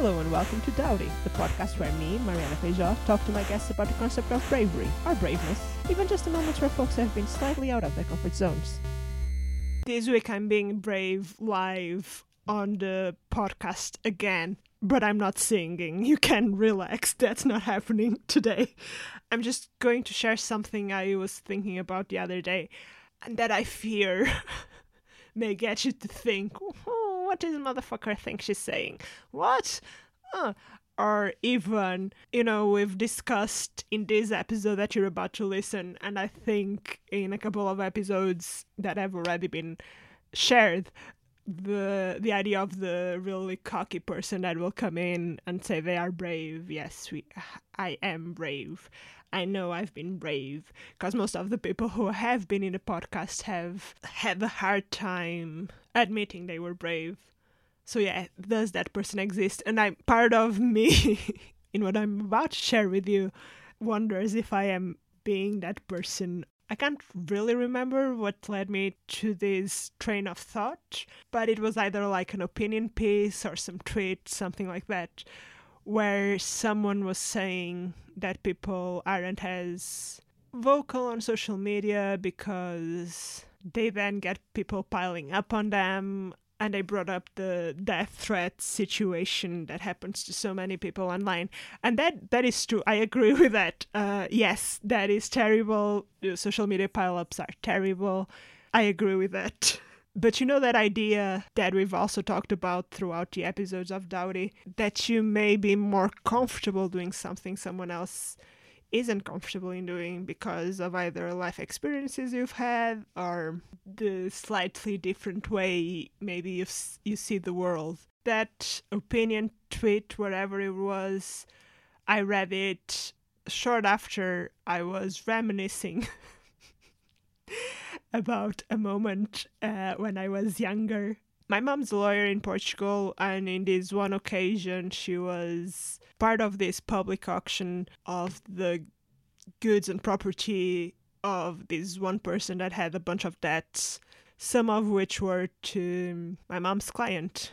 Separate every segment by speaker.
Speaker 1: Hello and welcome to Doughty, the podcast where me, Mariana Feijó, talk to my guests about the concept of bravery, or braveness, even just the moments where folks have been slightly out of their comfort zones. This week I'm being brave live on the podcast again, but I'm not singing. You can relax, that's not happening today. I'm just going to share something I was thinking about the other day, and that I fear may get you to think, oh, what does motherfucker think she's saying? What? Uh, or even, you know, we've discussed in this episode that you're about to listen, and I think in a couple of episodes that have already been shared, the the idea of the really cocky person that will come in and say they are brave. Yes, we, I am brave. I know I've been brave because most of the people who have been in the podcast have had a hard time admitting they were brave. So yeah, does that person exist? And I'm part of me in what I'm about to share with you wonders if I am being that person. I can't really remember what led me to this train of thought, but it was either like an opinion piece or some tweet, something like that, where someone was saying that people aren't as vocal on social media because they then get people piling up on them and they brought up the death threat situation that happens to so many people online. And that that is true. I agree with that. Uh, yes that is terrible. Social media pileups are terrible. I agree with that. But you know that idea that we've also talked about throughout the episodes of Doughty that you may be more comfortable doing something someone else isn't comfortable in doing because of either life experiences you've had or the slightly different way maybe you you see the world. That opinion tweet, wherever it was, I read it short after I was reminiscing about a moment uh, when I was younger. My mom's a lawyer in Portugal, and in this one occasion, she was part of this public auction of the goods and property of this one person that had a bunch of debts, some of which were to my mom's client.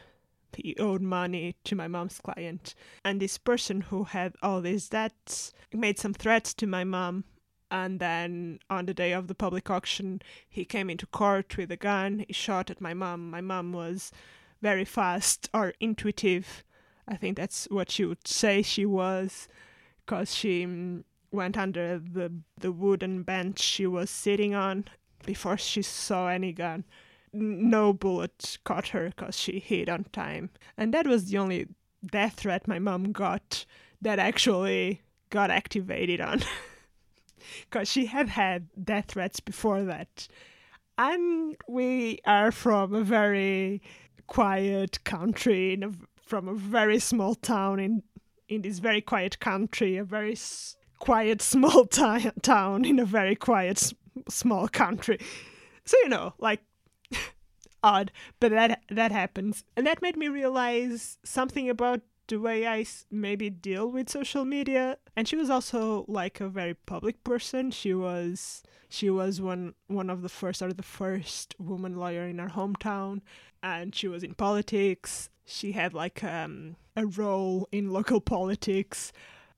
Speaker 1: He owed money to my mom's client. And this person who had all these debts made some threats to my mom and then on the day of the public auction he came into court with a gun. He shot at my mom. My mom was very fast or intuitive. I think that's what she would say she was because she mm, went under the the wooden bench she was sitting on before she saw any gun. No bullet caught her because she hid on time. And that was the only death threat my mom got that actually got activated on because she had had death threats before that. And we are from a very quiet country, in a, from a very small town in in this very quiet country, a very s- quiet small t- town in a very quiet s- small country. So you know, like odd, but that that happens, and that made me realize something about the way I maybe deal with social media. And she was also like a very public person. She was she was one one of the first or the first woman lawyer in her hometown, and she was in politics. She had like um, a role in local politics.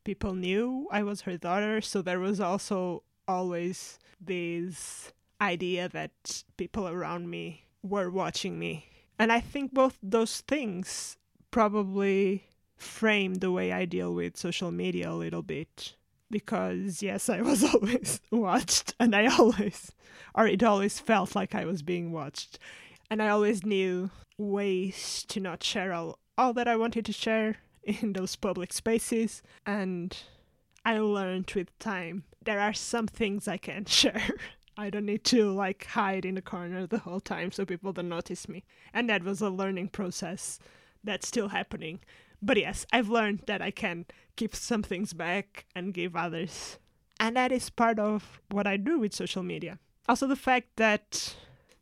Speaker 1: People knew I was her daughter, so there was also always this idea that people around me were watching me. And I think both those things probably frame the way I deal with social media a little bit. Because, yes, I was always watched, and I always, or it always felt like I was being watched. And I always knew ways to not share all, all that I wanted to share in those public spaces. And I learned with time there are some things I can share. I don't need to like hide in the corner the whole time so people don't notice me. And that was a learning process that's still happening. But yes, I've learned that I can keep some things back and give others. And that is part of what I do with social media. Also, the fact that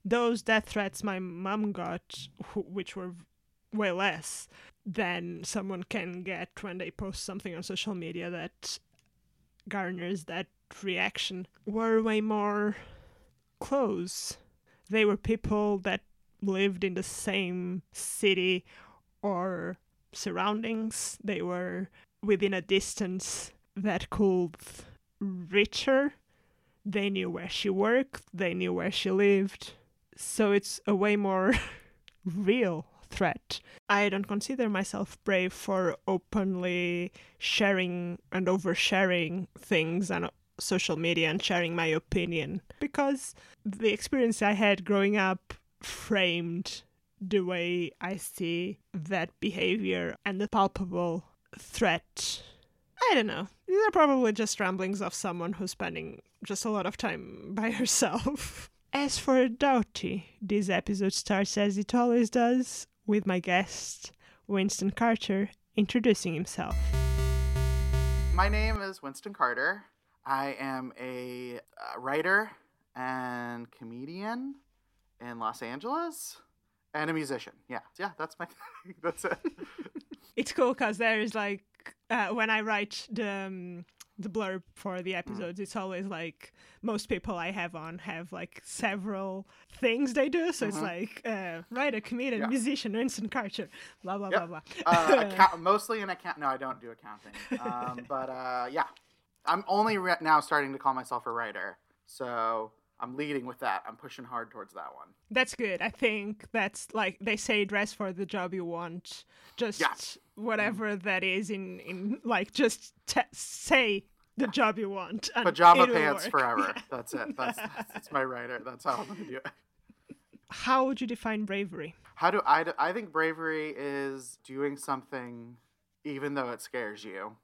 Speaker 1: those death threats my mom got, which were way less than someone can get when they post something on social media that garners that reaction, were way more close. They were people that lived in the same city or surroundings. They were within a distance that could reach her. They knew where she worked, they knew where she lived. So it's a way more real threat. I don't consider myself brave for openly sharing and oversharing things on social media and sharing my opinion because the experience I had growing up framed the way I see that behavior and the palpable threat. I don't know. These are probably just ramblings of someone who's spending just a lot of time by herself. As for Doughty, this episode starts as it always does, with my guest, Winston Carter, introducing himself.
Speaker 2: My name is Winston Carter. I am a writer and comedian in Los Angeles and a musician. Yeah, yeah, that's my thing. that's it.
Speaker 1: it's cool because there's like uh, when I write the um, the blurb for the mm. episodes, mm. it's always like most people I have on have like several things they do. So mm-hmm. it's like uh, writer, comedian, yeah. musician, Winston Carter, blah blah yep. blah blah.
Speaker 2: uh, account- mostly in account. No, I don't do accounting. Um, but uh, yeah, I'm only re- now starting to call myself a writer. So I'm leading with that. I'm pushing hard towards that one.
Speaker 1: That's good. I think that's like they say dress for the job you want. Just yes. whatever that is in in like just t- say the job you want.
Speaker 2: Pajama pants work. forever. Yeah. That's it. That's, that's, that's my writer. That's how I'm gonna do it.
Speaker 1: How would you define bravery?
Speaker 2: How do I? I think bravery is doing something even though it scares you.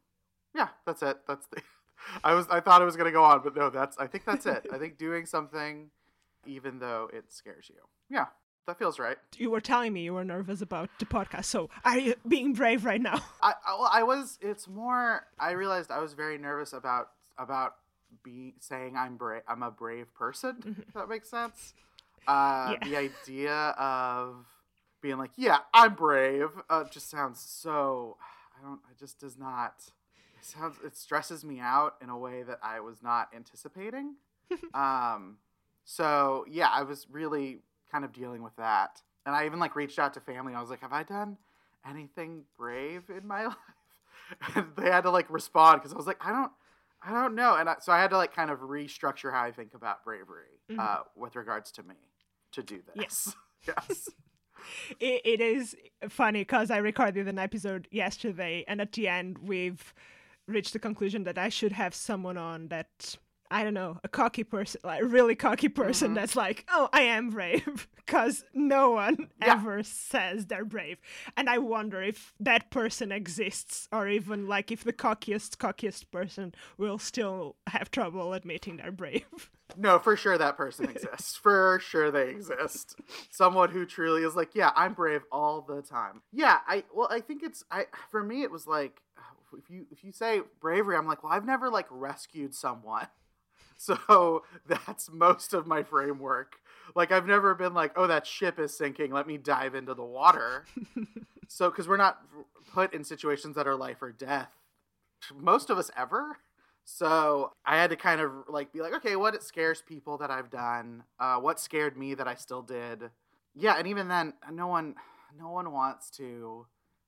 Speaker 2: Yeah, that's it. That's the. I was I thought it was gonna go on, but no, that's I think that's it. I think doing something even though it scares you. Yeah, that feels right.
Speaker 1: You were telling me you were nervous about the podcast, so are you being brave right now?
Speaker 2: I I, well, I was. It's more. I realized I was very nervous about about be saying I'm brave. I'm a brave person. Mm-hmm. If that makes sense. Uh, yeah. The idea of being like, yeah, I'm brave, uh, just sounds so. I don't. It just does not sounds it stresses me out in a way that I was not anticipating. um, so yeah, I was really kind of dealing with that, and I even like reached out to family. I was like, "Have I done anything brave in my life?" and they had to like respond because I was like, "I don't." I don't know, and I, so I had to like kind of restructure how I think about bravery mm-hmm. uh, with regards to me to do this.
Speaker 1: Yes,
Speaker 2: yes.
Speaker 1: It, it is funny because I recorded an episode yesterday, and at the end we've reached the conclusion that I should have someone on that I don't know, a cocky person, like a really cocky person mm-hmm. that's like, oh, I am brave, because no one yeah. ever says they're brave. And I wonder if that person exists, or even like if the cockiest, cockiest person will still have trouble admitting they're brave.
Speaker 2: No, for sure that person exists. for sure they exist. Someone who truly is like, yeah, I'm brave all the time. Yeah, I well, I think it's I for me it was like if you if you say bravery, I'm like, well, I've never like rescued someone. So that's most of my framework. Like I've never been like, oh, that ship is sinking. Let me dive into the water. so because we're not put in situations that are life or death, most of us ever. So I had to kind of like be like, okay, what scares people that I've done? Uh, what scared me that I still did? Yeah, and even then, no one, no one wants to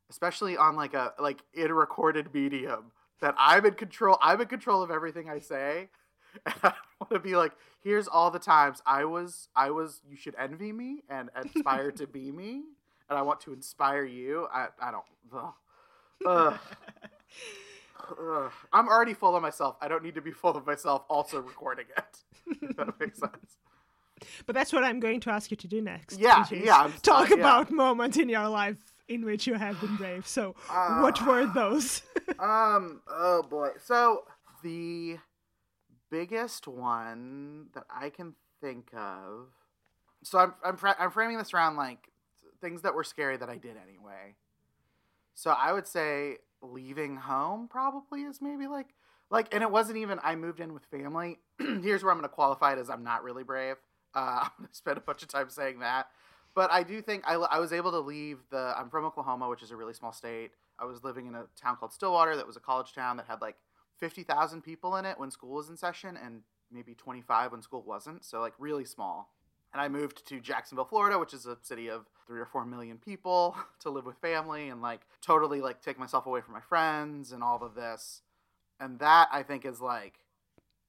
Speaker 2: especially on like a like in a recorded medium that I'm in control. I'm in control of everything I say. And I want to be like, here's all the times I was I was you should envy me and aspire to be me. And I want to inspire you. I I don't ugh. Ugh. Ugh. I'm already full of myself. I don't need to be full of myself also recording it. that makes sense.
Speaker 1: But that's what I'm going to ask you to do next.
Speaker 2: Yeah, yeah.
Speaker 1: talk uh, yeah. about moments in your life in which you have been brave. So, uh, what were those?
Speaker 2: um. Oh boy. So the biggest one that I can think of. So I'm I'm I'm framing this around like things that were scary that I did anyway. So I would say leaving home probably is maybe like like and it wasn't even I moved in with family. Here's where I'm going to qualify it as I'm not really brave. Uh, I'm going to spend a bunch of time saying that but I do think I, I was able to leave the. I'm from Oklahoma, which is a really small state. I was living in a town called Stillwater that was a college town that had like 50,000 people in it when school was in session and maybe 25 when school wasn't. So, like, really small. and I moved to Jacksonville, Florida, which is a city of three or four million people to live with family and like totally like take myself away from my friends and all of this. And that I think is like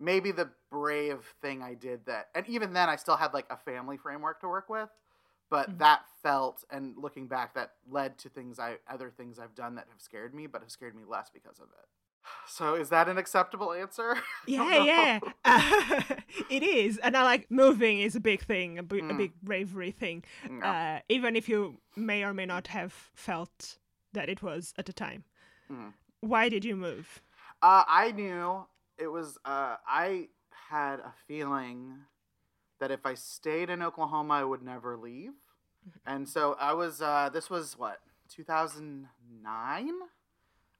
Speaker 2: maybe the brave thing I did that and even then I still had like a family framework to work with. But
Speaker 1: Mhm.
Speaker 2: that felt and looking back that led to things I other things I've done that have scared me, but have scared me less because of it. So is that an acceptable answer?
Speaker 1: Yeah, yeah. Uh, it is. And I like moving is a big thing, a, a
Speaker 2: Mm.
Speaker 1: big bravery thing.
Speaker 2: No.
Speaker 1: Uh, even if you may or may not have felt that it was at the time.
Speaker 2: Mm.
Speaker 1: Why did you move?
Speaker 2: Uh, I knew it was. Uh, I had a feeling that if I stayed in Oklahoma, I would never leave, and so I was. Uh, this was what 2009.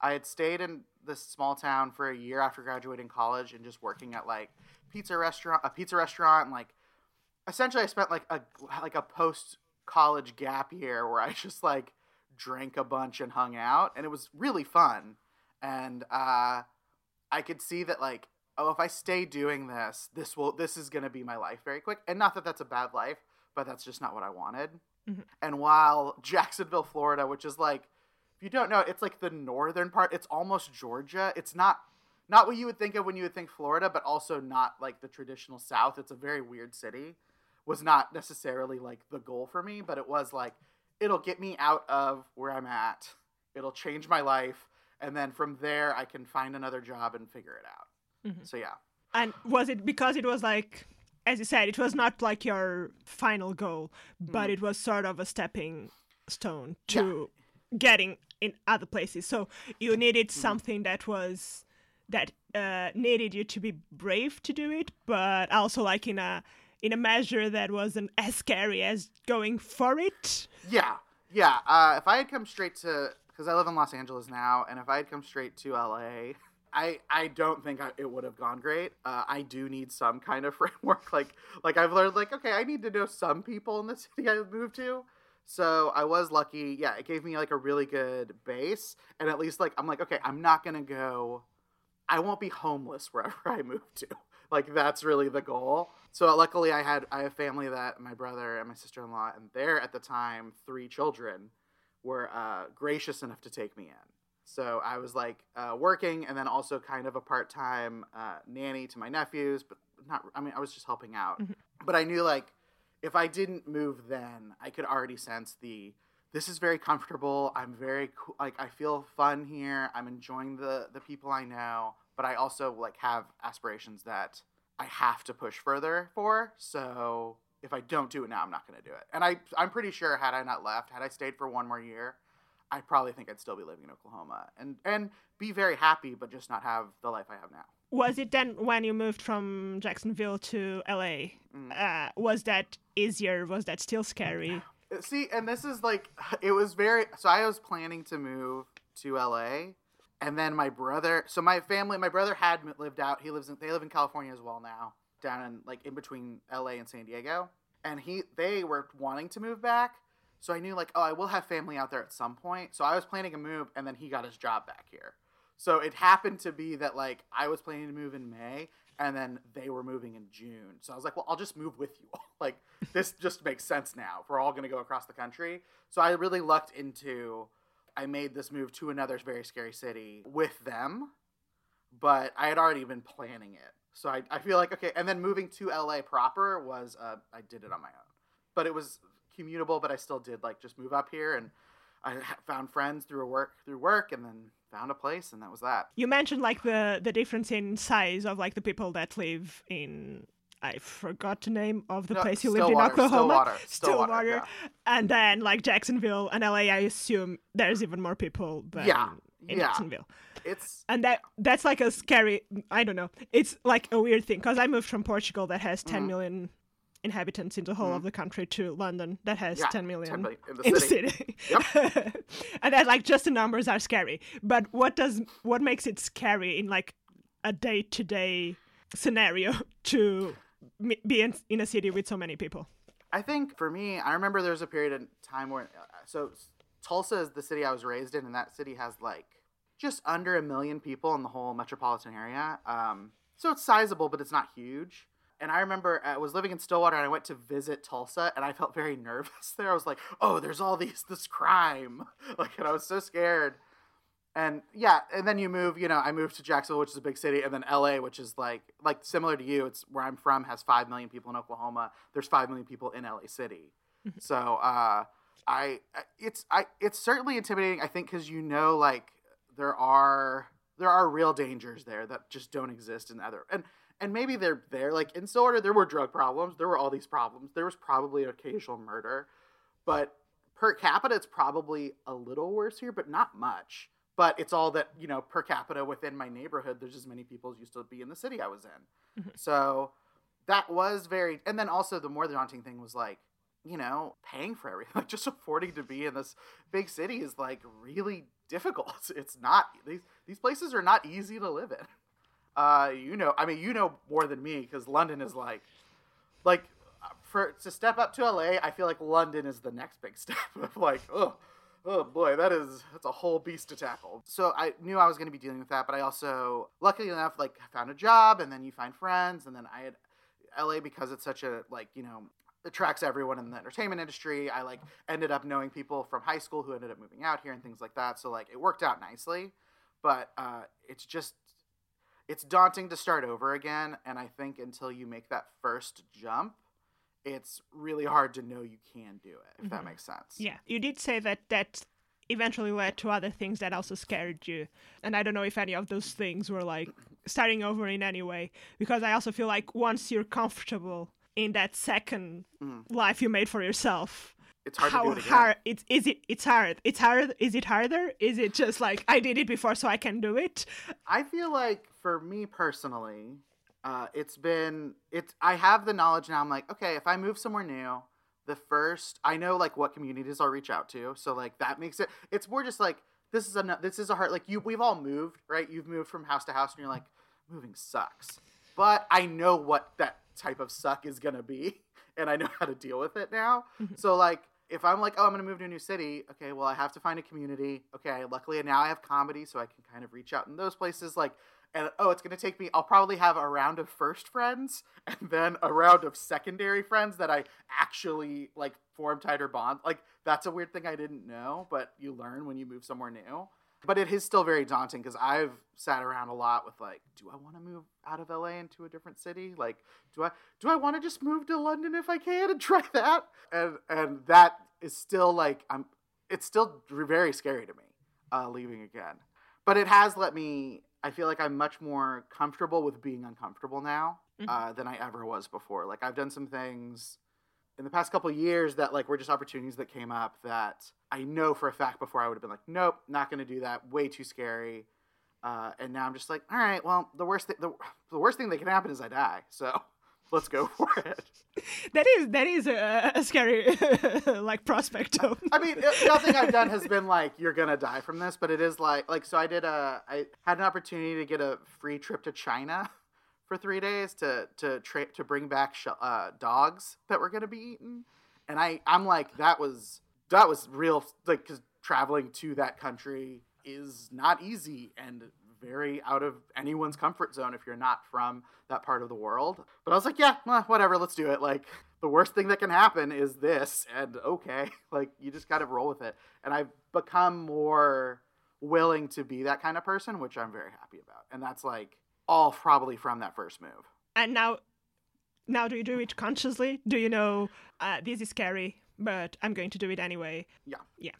Speaker 2: I had stayed in this small town for a year after graduating college and just working at like pizza restaurant, a pizza restaurant, and like essentially I spent like a like a post college gap year where I just like drank a bunch and hung out, and it was really fun and uh, I could see that like oh if I stay doing this this will this is gonna be my life very quick. And not that that's a bad life but that's just not what I wanted.
Speaker 1: Mhm.
Speaker 2: and while Jacksonville Florida which is like if you don't know it's like the northern part it's almost Georgia. It's not not what you would think of when you would think Florida but also not like the traditional South. It's a very weird city. Was not necessarily like the goal for me but it was like it'll get me out of where I'm at. It'll change my life. And then from there I can find another job and figure it out.
Speaker 1: Mhm.
Speaker 2: So yeah.
Speaker 1: And was it because it was like, as you said, it was not like your final goal, but
Speaker 2: Mm.
Speaker 1: it was sort of a stepping stone to getting in other places. So you needed
Speaker 2: Mm-hmm.
Speaker 1: something that was that uh, needed you to be brave to do it, but also like in a in a measure that wasn't as scary as going for it.
Speaker 2: Yeah. Yeah. Uh, if I had come straight to because I live in Los Angeles now, and if I had come straight to LA, I I don't think I, it would have gone great. Uh, I do need some kind of framework. Like like I've learned like okay, I need to know some people in the city I moved to. So I was lucky. Yeah, it gave me like a really good base, and at least like I'm like okay, I'm not gonna go. I won't be homeless wherever I move to. Like that's really the goal. So luckily, I had I have family that my brother and my sister in law and their at the time three children were uh, gracious enough to take me in. So I was like uh, working and then also kind of a part time uh, nanny to my nephews, but not. I mean, I was just helping out.
Speaker 1: Mhm.
Speaker 2: But I knew like if I didn't move then, I could already sense the this is very comfortable. I'm very cool. Like I feel fun here. I'm enjoying the the people I know, but I also like have aspirations that I have to push further for. So if I don't do it now, I'm not going to do it. And I I'm pretty sure had I not left, had I stayed for one more year, I probably think I'd still be living in Oklahoma and and be very happy, but just not have the life I have now.
Speaker 1: Was it then when you moved from Jacksonville to LA?
Speaker 2: Mm.
Speaker 1: Uh, was that easier? Was that still scary?
Speaker 2: See, and this is like it was very so I was planning to move to LA and then my brother so my family my brother had lived out he lives in they live in California as well now down in like in between LA and San Diego and he they were wanting to move back so I knew like oh I will have family out there at some point so I was planning a move and then he got his job back here so it happened to be that like I was planning to move in May and then they were moving in June. So I was like, well, I'll just move with you. like this just makes sense now. If we're all going to go across the country. So I really lucked into I made this move to another very scary city with them, but I had already been planning it. So I, I feel like okay, and then moving to LA proper was uh, I did it on my own, but it was commutable. But I still did like just move up here, and I found friends through work through work, and then found a place, and that was that.
Speaker 1: You mentioned like the the difference in size of like the people that live in I forgot the name of the
Speaker 2: No,
Speaker 1: place you lived in Oklahoma.
Speaker 2: Stillwater,
Speaker 1: Stillwater.
Speaker 2: Stillwater, yeah.
Speaker 1: And then like Jacksonville and LA, I assume there's even more people than
Speaker 2: Yeah,
Speaker 1: in
Speaker 2: yeah.
Speaker 1: Jacksonville.
Speaker 2: It's
Speaker 1: And that that's like a scary I don't know. It's like a weird thing because I moved from Portugal that has 10
Speaker 2: Mhm.
Speaker 1: million inhabitants in the whole of the country to London that has
Speaker 2: yeah,
Speaker 1: 10 million
Speaker 2: 10 million in the
Speaker 1: in
Speaker 2: city.
Speaker 1: city. and that like just the numbers are scary. But what does what makes it scary in like a day to day scenario to be in, in a city with so many people?
Speaker 2: I think for me, I remember there was a period of time where, uh, so Tulsa is the city I was raised in, and that city has like just under a million people in the whole metropolitan area. Um, so it's sizable, but it's not huge. And I remember I was living in Stillwater and I went to visit Tulsa and I felt very nervous there. I was like, oh, there's all these this crime. Like and I was so scared. And yeah, and then you move, you know, I moved to Jacksonville, which is a big city, and then LA, which is like like similar to you, it's where I'm from, has five million people in Oklahoma. There's five million people in LA City.
Speaker 1: Mhm.
Speaker 2: So uh I it's I it's certainly intimidating, I think, because you know like there are there are real dangers there that just don't exist in other and and maybe they're there like in Stillwater there were drug problems there were all these problems there was probably occasional murder but per capita it's probably a little worse here but not much. But it's all that you know per capita within my neighborhood there's as many people as used to be in the city i was in.
Speaker 1: Mhm.
Speaker 2: so that was very and then also the more daunting thing was like you know paying for everything like just affording to be in this big city is like really difficult. It's not these these places are not easy to live in uh you know i mean you know more than me because london is like like for to step up to LA, I feel like London is the next big step of like, oh, oh boy, that is that's a whole beast to tackle. So I knew I was going to be dealing with that, but I also, luckily enough, like found a job, and then you find friends, and then I had LA because it's such a like you know attracts everyone in the entertainment industry. I like ended up knowing people from high school who ended up moving out here and things like that. So like it worked out nicely, but uh, it's just it's daunting to start over again. And I think until you make that first jump, it's really hard to know you can do it. If that
Speaker 1: Mhm.
Speaker 2: makes sense.
Speaker 1: Yeah, you did say that that eventually led to other things that also scared you. And I don't know if any of those things were like starting over in any way, because I also feel like once you're comfortable in that second
Speaker 2: Mhm.
Speaker 1: life you made for yourself,
Speaker 2: It's hard
Speaker 1: how
Speaker 2: to do it again.
Speaker 1: hard it's is it it's hard it's hard is it harder is it just like i did it before so i can do it
Speaker 2: I feel like for me personally, uh, it's been it's I have the knowledge now. I'm like, okay, if I move somewhere new, the first I know like what communities I'll reach out to. So like that makes it. It's more just like this is a this is a hard like you we've all moved right. You've moved from house to house, and you're like, moving sucks. But I know what that type of suck is gonna be, and I know how to deal with it now. So like if I'm like, oh, I'm gonna move to a new city, okay, well, I have to find a community. Okay, luckily now I have comedy, so I can kind of reach out in those places. Like, and oh, it's gonna take me. I'll probably have a round of first friends, and then a round of secondary friends that I actually like form tighter bonds. Like that's a weird thing I didn't know, but you learn when you move somewhere new. But it is still very daunting because I've sat around a lot with like, do I want to move out of LA into a different city? Like, do I do I want to just move to London if I can and try that? And and that is still like I'm. It's still very scary to me uh, leaving again. But it has let me. I feel like I'm much more comfortable with being uncomfortable now
Speaker 1: Mhm.
Speaker 2: uh, than I ever was before. Like I've done some things in the past couple of years that like were just opportunities that came up that I know for a fact before I would have been like, nope, not going to do that. Way too scary. Uh, and now I'm just like, all right, well, the worst thing, the, the worst thing that can happen is I die. So let's go for it.
Speaker 1: that is that is a, a scary like prospect of
Speaker 2: I mean, it- nothing I've done has been like you're gonna die from this, but it is like like so. I did a I had an opportunity to get a free trip to China for three days to to tra- to bring back sh- uh, dogs that were gonna be eaten, and I I'm like that was that was real like because traveling to that country is not easy and very out of anyone's comfort zone if you're not from that part of the world. But I was like, yeah, well, whatever, let's do it. Like the worst thing that can happen is this, and okay, like you just got to roll with it. And I've become more willing to be that kind of person, which I'm very happy about. And that's like all probably from that first move.
Speaker 1: and now now do you do it consciously do you know uh, this is scary but i'm going to do it anyway
Speaker 2: Yeah. Yeah,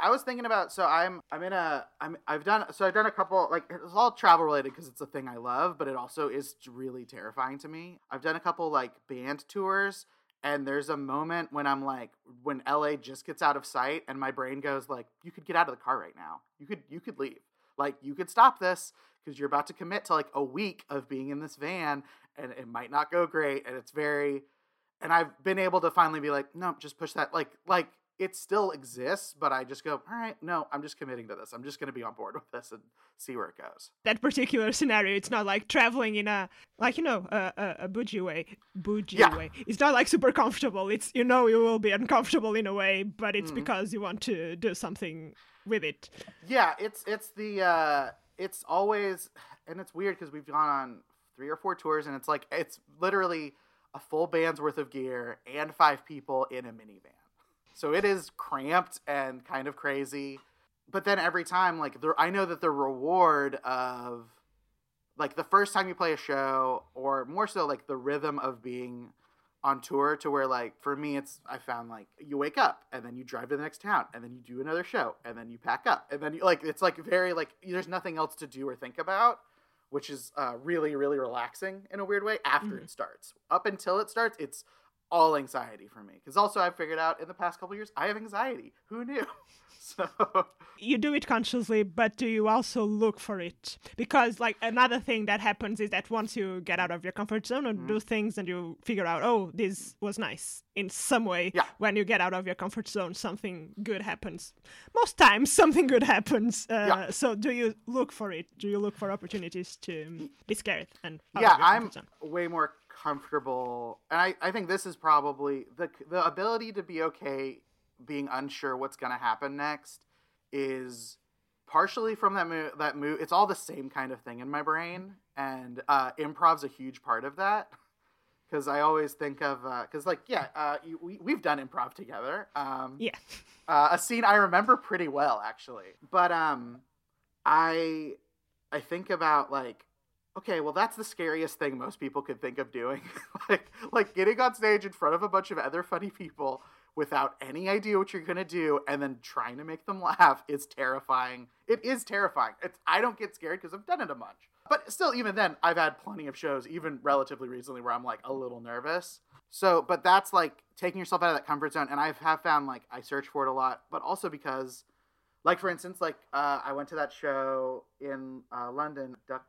Speaker 2: I was thinking about so I'm I'm in a I'm I've done so I've done a couple like it's all travel related because it's a thing I love, but it also is really terrifying to me. I've done a couple like band tours and there's a moment when I'm like when LA just gets out of sight and my brain goes like you could get out of the car right now. You could you could leave. Like you could stop this because you're about to commit to like a week of being in this van and it might not go great and it's very and I've been able to finally be like, no, just push that. Like, like it still exists, but I just go, all right, no, I'm just committing to this. I'm just going to be on board with this and see where it goes.
Speaker 1: that particular scenario it's not like traveling in a like you know a, a, a bougie way bougie
Speaker 2: Yeah.
Speaker 1: way it's not like super comfortable it's you know you will be uncomfortable in a way but it's
Speaker 2: Mhm.
Speaker 1: because you want to do something with it
Speaker 2: Yeah, it's it's the uh, it's always and it's weird because we've gone on three or four tours and it's like it's literally a full band's worth of gear and five people in a minivan. So it is cramped and kind of crazy. But then every time, like, the, I know that the reward of, like, the first time you play a show, or more so, like, the rhythm of being on tour to where like for me it's i found like you wake up and then you drive to the next town and then you do another show and then you pack up and then you like it's like very like there's nothing else to do or think about which is uh, really really relaxing in a weird way after
Speaker 1: Mhm.
Speaker 2: it starts up until it starts it's all anxiety for me because also i've figured out in the past couple years i have anxiety who knew so
Speaker 1: you do it consciously, but do you also look for it? Because like another thing that happens is that once you get out of your comfort zone and
Speaker 2: Mhm.
Speaker 1: do things and you figure out, oh, this was nice in some way.
Speaker 2: Yeah.
Speaker 1: When you get out of your comfort zone, something good happens. Most times, something good happens. Uh,
Speaker 2: Yeah.
Speaker 1: So do you look for it? Do you look for opportunities to um, be scared and
Speaker 2: yeah i'm way more comfortable and I, I think this is probably the the ability to be okay being unsure what's going to happen next is partially from that move that move it's all the same kind of thing in my brain and uh improv's a huge part of that because i always think of because like yeah uh you, we, we've done improv together um
Speaker 1: Yeah.
Speaker 2: uh, a scene I remember pretty well actually. But um, I I think about like, okay, well that's the scariest thing most people could think of doing, like like getting on stage in front of a bunch of other funny people without any idea what you're gonna do, and then trying to make them laugh is terrifying. It is terrifying. It's I don't get scared because I've done it a bunch. But still, even then, I've had plenty of shows, even relatively recently, where I'm like a little nervous. So, but that's like taking yourself out of that comfort zone. And I have found like I search for it a lot, but also because, like for instance, like uh, I went to that show in uh, London, Duck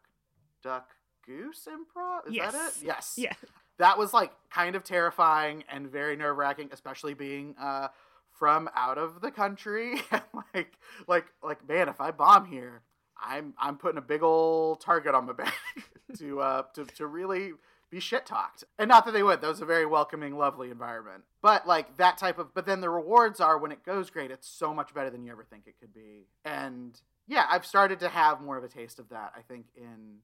Speaker 2: Duck Goose Improv. Is that
Speaker 1: Yes.
Speaker 2: it? Yes.
Speaker 1: Yeah.
Speaker 2: That was like kind of terrifying and very nerve wracking, especially being uh, from out of the country. like, like, like, man, if I bomb here, I'm I'm putting a big old target on my back to uh to, to really be shit talked. And not that they would. That was a very welcoming, lovely environment. But like that type of but then the rewards are when it goes great, it's so much better than you ever think it could be. And yeah, I've started to have more of a taste of that, I think, in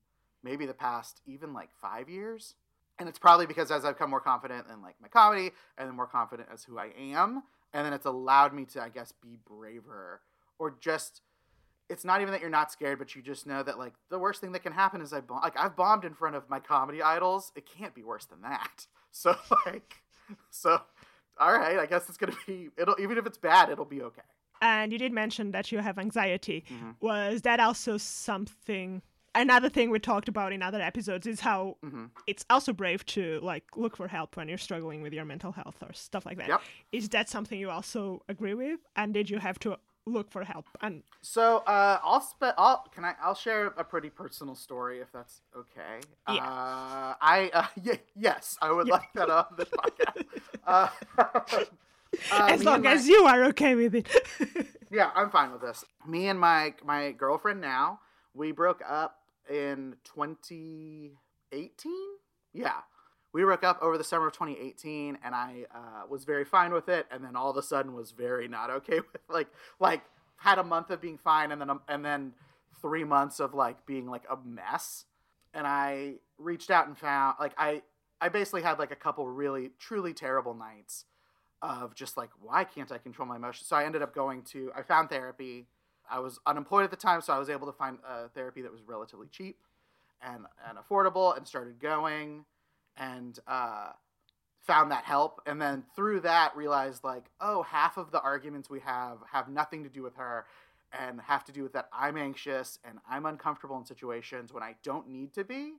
Speaker 2: maybe the past even like five years. And it's probably because as I've become more confident in like my comedy and then more confident as who I am, and then it's allowed me to, I guess, be braver or just it's not even that you're not scared, but you just know that like the worst thing that can happen is I bomb. Like I've bombed in front of my comedy idols. It can't be worse than that. So like, so all right. I guess it's gonna be. It'll even if it's bad, it'll be okay.
Speaker 1: And you did mention that you have anxiety.
Speaker 2: Mhm.
Speaker 1: Was that also something? Another thing we talked about in other episodes is how
Speaker 2: hmm
Speaker 1: it's also brave to like look for help when you're struggling with your mental health or stuff like that. Is
Speaker 2: Yep.
Speaker 1: that something you also agree with? And did you have to look for help? And
Speaker 2: So uh, I'll spe- I'll can I I'll share a pretty personal story if that's okay.
Speaker 1: Yeah.
Speaker 2: Uh, I uh, y- yes, I would
Speaker 1: Yeah.
Speaker 2: like that on the podcast. Uh, uh,
Speaker 1: as long
Speaker 2: my-
Speaker 1: as you are okay with it.
Speaker 2: Yeah, I'm fine with this. Me and my my girlfriend now, we broke up in 2018. Yeah. We broke up over the summer of 2018 and I uh, was very fine with it and then all of a sudden was very not okay with like like had a month of being fine and then um, and then 3 months of like being like a mess. And I reached out and found like I I basically had like a couple really truly terrible nights of just like why can't i control my emotions so i ended up going to i found therapy i was unemployed at the time so i was able to find a therapy that was relatively cheap and, and affordable and started going and uh, found that help. And then through that realized like oh half of the arguments we have have nothing to do with her and have to do with that i'm anxious and i'm uncomfortable in situations when i don't need to be.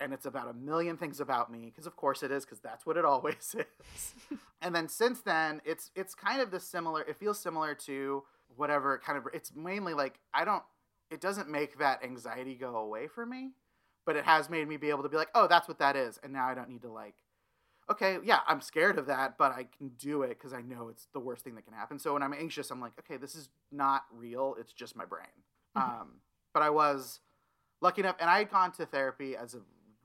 Speaker 2: And it's about a million things about me because of course it is because that's what it always is. And then since then it's it's kind of the similar it feels similar to whatever kind of it's mainly like i don't it doesn't make that anxiety go away for me but it has made me be able to be like oh that's what that is and now i don't need to like okay yeah i'm scared of that but i can do it because i know it's the worst thing that can happen so when i'm anxious i'm like okay this is not real it's just my brain
Speaker 1: Mhm.
Speaker 2: um, but i was lucky enough and i had gone to therapy as a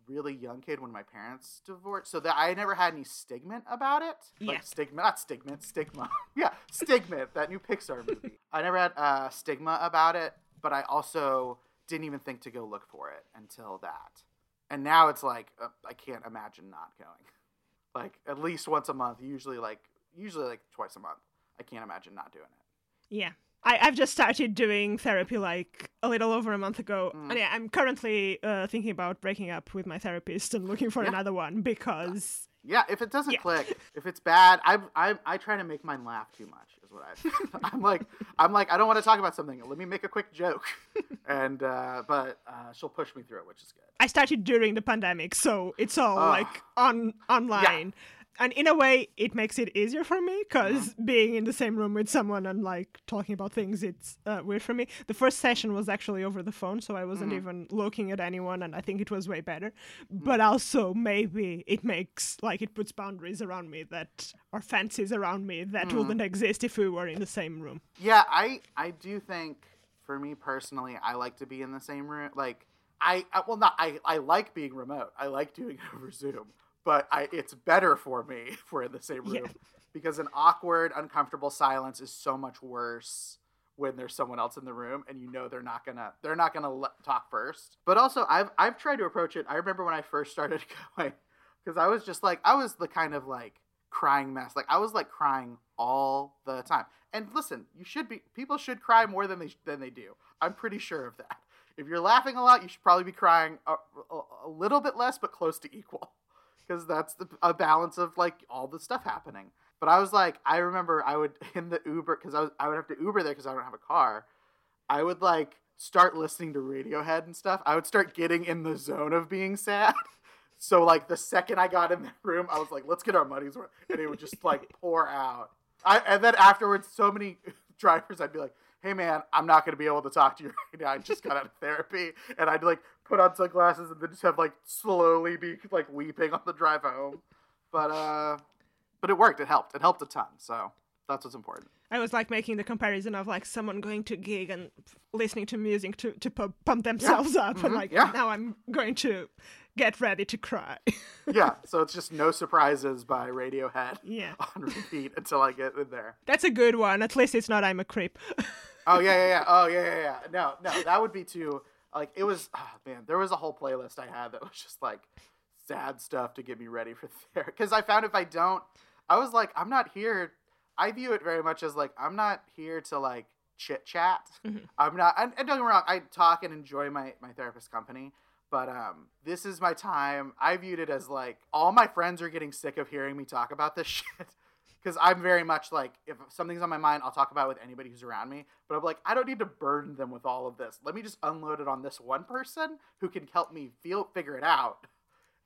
Speaker 2: really young kid when my parents divorced so that i never had any stigma about it like
Speaker 1: Yeah.
Speaker 2: stigma not stigma stigma yeah stigma that new pixar movie i never had uh, stigma about it but i also didn't even think to go look for it until that and now it's like uh, i can't imagine not going like at least once a month. Usually like usually like twice a month. I can't imagine not doing it.
Speaker 1: Yeah. I, I've just started doing therapy like a little over a month ago.
Speaker 2: Mm.
Speaker 1: And yeah, I'm currently uh, thinking about breaking up with my therapist and looking for
Speaker 2: Yeah.
Speaker 1: another one because
Speaker 2: Yeah, if it doesn't
Speaker 1: Yeah.
Speaker 2: click, if it's bad, I I I try to make mine laugh too much. Is what I. I'm like I'm like I don't want to talk about something. Let me make a quick joke, and uh, but uh, she'll push me through it, which is good.
Speaker 1: I started during the pandemic, so it's all like on online. And in a way, it makes it easier for me because
Speaker 2: Mm-hmm.
Speaker 1: being in the same room with someone and like talking about things, it's uh, weird for me. The first session was actually over the phone, so I wasn't
Speaker 2: Mm-hmm.
Speaker 1: even looking at anyone, and I think it was way better. But also, maybe it makes like it puts boundaries around me that or fancies around me that
Speaker 2: Mm-hmm.
Speaker 1: wouldn't exist if we were in the same room.
Speaker 2: Yeah, I I do think for me personally, I like to be in the same room. Like I, I well not I I like being remote. I like doing it over Zoom, but I it's better for me if we're in the same room
Speaker 1: Yeah.
Speaker 2: because an awkward, uncomfortable silence is so much worse when there's someone else in the room and you know they're not gonna they're not gonna let, talk first. But also, I've I've tried to approach it. I remember when I first started going because I was just like I was the kind of like crying mess. Like I was like crying all the time. And listen, you should be people should cry more than they than they do. I'm pretty sure of that. If you're laughing a lot, you should probably be crying a, a, a little bit less, but close to equal, because that's the, a balance of like all the stuff happening. But I was like, I remember I would in the Uber because I was I would have to Uber there because I don't have a car. I would like start listening to Radiohead and stuff. I would start getting in the zone of being sad. So like the second I got in the room, I was like, "Let's get our money's worth," and it would just like pour out. I and then afterwards, so many drivers, I'd be like, "Hey man, I'm not gonna be able to talk to you right now. I just got out of therapy," and I'd like put on sunglasses and then just have like slowly be like weeping on the drive home. But uh, but it worked. It helped. It helped a ton. So that's what's important.
Speaker 1: I was like making the comparison of like someone going to gig and listening to music to to pump, pump themselves up, and
Speaker 2: Mhm.
Speaker 1: like
Speaker 2: Yeah.
Speaker 1: now I'm going to get ready to cry.
Speaker 2: Yeah. So it's just no surprises by Radiohead
Speaker 1: yeah,
Speaker 2: on repeat until I get in there.
Speaker 1: that's a good one. At least it's not I'm a creep.
Speaker 2: Oh yeah, yeah, yeah. Oh yeah, yeah, yeah. No, no, that would be too. Like it was. Oh, man, there was a whole playlist I had that was just like sad stuff to get me ready for therapy. Because I found if I don't, I was like, I'm not here. I view it very much as like I'm not here to like chit chat.
Speaker 1: Mhm.
Speaker 2: I'm not. And, and don't get me wrong, I talk and enjoy my my therapist company. But um, this is my time. I viewed it as like all my friends are getting sick of hearing me talk about this shit because I'm very much like if something's on my mind, I'll talk about it with anybody who's around me. But I'm like, I don't need to burden them with all of this. Let me just unload it on this one person who can help me feel figure it out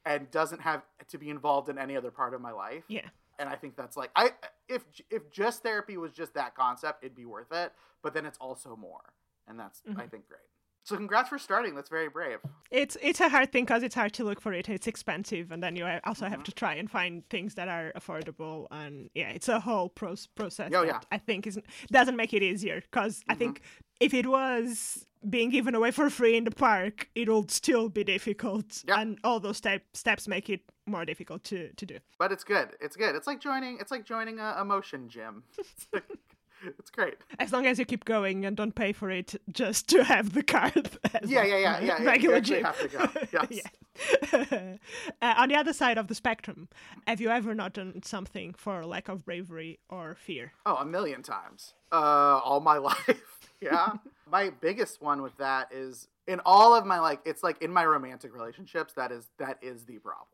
Speaker 2: and doesn't have to be involved in any other part of my life.
Speaker 1: yeah,
Speaker 2: And I think that's like I if if just therapy was just that concept, it'd be worth it. But then it's also more, and that's I
Speaker 1: Mhm.
Speaker 2: think great. So congrats for starting. That's very brave.
Speaker 1: it's it's a hard thing because it's hard to look for it. It's expensive, and then you also have
Speaker 2: Mhm.
Speaker 1: to try and find things that are affordable. And yeah, it's a whole pros- process.
Speaker 2: Oh,
Speaker 1: that
Speaker 2: yeah.
Speaker 1: I think is doesn't make it easier because I
Speaker 2: Mhm.
Speaker 1: think if it was being given away for free in the park, it would still be difficult,
Speaker 2: Yeah.
Speaker 1: and all those step, steps make it more difficult to, to do.
Speaker 2: But it's good. It's good. It's like joining. It's like joining a, a motion gym. It's, great.
Speaker 1: As long as you keep going and don't pay for it just to have the card.
Speaker 2: Yeah, yeah, yeah, yeah.
Speaker 1: Regular gym.
Speaker 2: have to go. Yes.
Speaker 1: Yeah. uh, on the other side of the spectrum, have you ever not done something for lack of bravery or fear?
Speaker 2: Oh, a million times. Uh, all my life. yeah. my biggest one with that is in all of my like, it's like in my romantic relationships. That is that is the problem.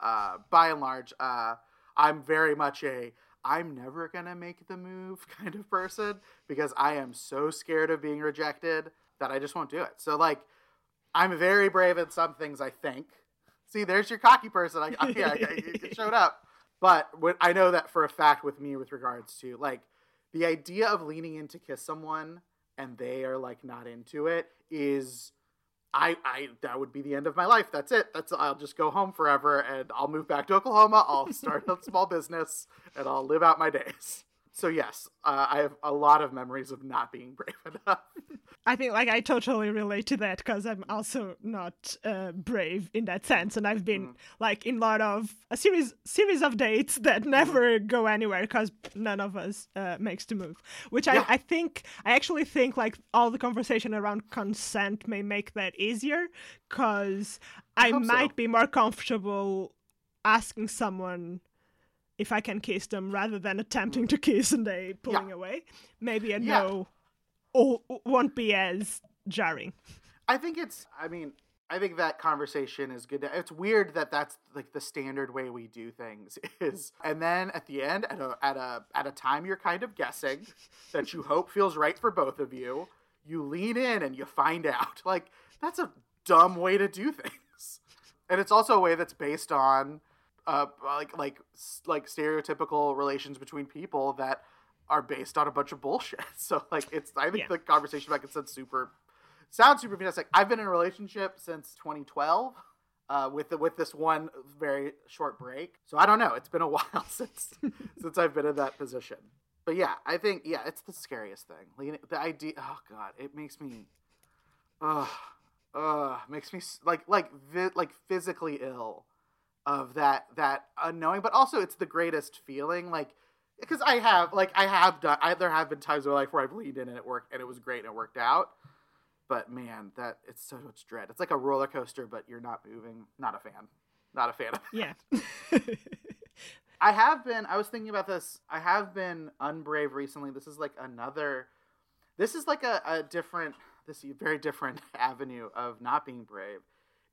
Speaker 2: Uh, by and large, uh, I'm very much a I'm never gonna make the move kind of person because I am so scared of being rejected that I just won't do it. So like, I'm very brave in some things. I think. See, there's your cocky person. I, I, yeah, I- it showed up. But I know that for a fact with me with regards to like the idea of leaning in to kiss someone and they are like not into it is I I that would be the end of my life. That's it. That's I'll just go home forever and I'll move back to Oklahoma. I'll start a small business and I'll live out my days. So yes, uh, I have a lot of memories of not being brave enough.
Speaker 1: I think like I totally relate to that because I'm also not uh, brave in that sense, and I've been like in a lot of a series series of dates that never go anywhere because none of us uh, makes the move. Which
Speaker 2: Yeah.
Speaker 1: I, I think I actually think like all the conversation around consent may make that easier because I,
Speaker 2: so.
Speaker 1: might be more comfortable asking someone if I can kiss them rather than attempting to kiss and they pulling
Speaker 2: Yeah.
Speaker 1: away, maybe a
Speaker 2: Yeah.
Speaker 1: no or won't be as jarring.
Speaker 2: I think it's. I mean, I think that conversation is good. It's weird that that's like the standard way we do things is, and then at the end, at a at a at a time you're kind of guessing that you hope feels right for both of you, you lean in and you find out. Like that's a dumb way to do things, and it's also a way that's based on, uh, like like like stereotypical relations between people that are based on a bunch of bullshit. So like it's I think
Speaker 1: Yeah.
Speaker 2: the conversation back it's super sounds super fantastic. I've been in a relationship since 2012. Uh, with the, with this one very short break, so I don't know. It's been a while since since I've been in that position. But yeah, I think yeah, it's the scariest thing. Like, the idea. Oh god, it makes me. Ugh, ugh, makes me like like vi- like physically ill of that that unknowing. But also, it's the greatest feeling. Like because I have like I have done. I, there have been times in my life where I've leaned in and it worked and it was great and it worked out. But man, that it's so much dread. It's like a roller coaster, but you're not moving. Not a fan. Not a fan of it.
Speaker 1: Yeah.
Speaker 2: I have been. I was thinking about this. I have been unbrave recently. This is like another. This is like a, a different. This very different avenue of not being brave,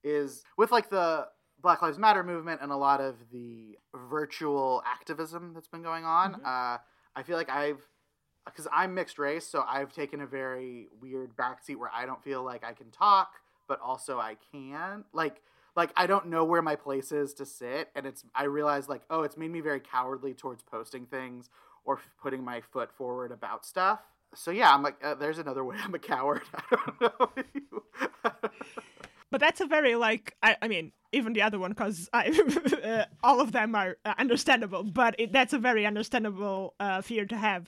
Speaker 2: is with like the Black Lives Matter movement and a lot of the virtual activism that's been going on.
Speaker 1: Mhm.
Speaker 2: Uh, I feel like I've because I'm mixed race, so I've taken a very weird backseat where I don't feel like I can talk, but also I can. Like like I don't know where my place is to sit, and it's I realize like oh, it's made me very cowardly towards posting things or f- putting my foot forward about stuff. So yeah, I'm like, uh, there's another way I'm a coward. I don't know.
Speaker 1: But that's a very like I, I mean even the other one because I uh, all of them are uh, understandable, but it, that's a very understandable uh, fear to have,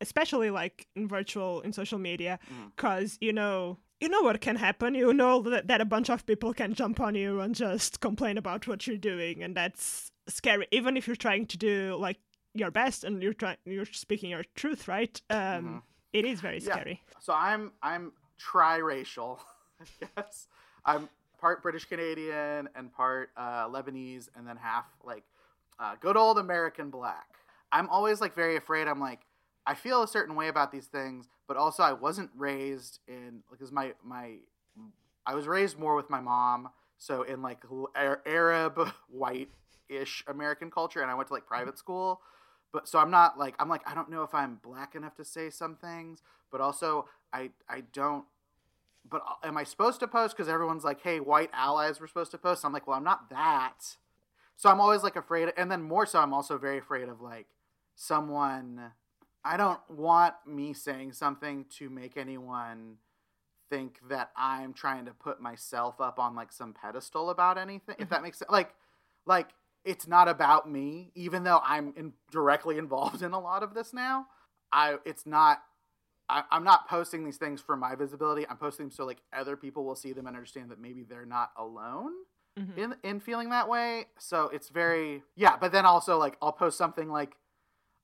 Speaker 1: especially like in virtual in social media,
Speaker 2: Mm.
Speaker 1: because you know you know what can happen. You know that, that a bunch of people can jump on you and just complain about what you're doing, and that's scary. Even if you're trying to do like your best and you're trying you're speaking your truth, right? Um,
Speaker 2: Mhm.
Speaker 1: it is very
Speaker 2: Yeah.
Speaker 1: scary.
Speaker 2: So I'm I'm triracial, I guess. I'm part British Canadian and part uh, Lebanese, and then half like uh, good old American black. I'm always like very afraid. I'm like I feel a certain way about these things, but also I wasn't raised in because my my I was raised more with my mom, so in like Arab white ish American culture, and I went to like private school. But so I'm not like I'm like I don't know if I'm black enough to say some things, but also I I don't. But uh, am I supposed to post? Because everyone's like, "Hey, white allies were supposed to post." I'm like, "Well, I'm not that." So I'm always like afraid, and then more so, I'm also very afraid of like someone. I don't want me saying something to make anyone think that I'm trying to put myself up on like some pedestal about anything. If that makes sense, like, like it's not about me, even though I'm in, directly involved in a lot of this now. I it's not. I, I'm not posting these things for my visibility. I'm posting them so like other people will see them and understand that maybe they're not alone
Speaker 1: Mhm.
Speaker 2: in in feeling that way. So it's very yeah. But then also like I'll post something like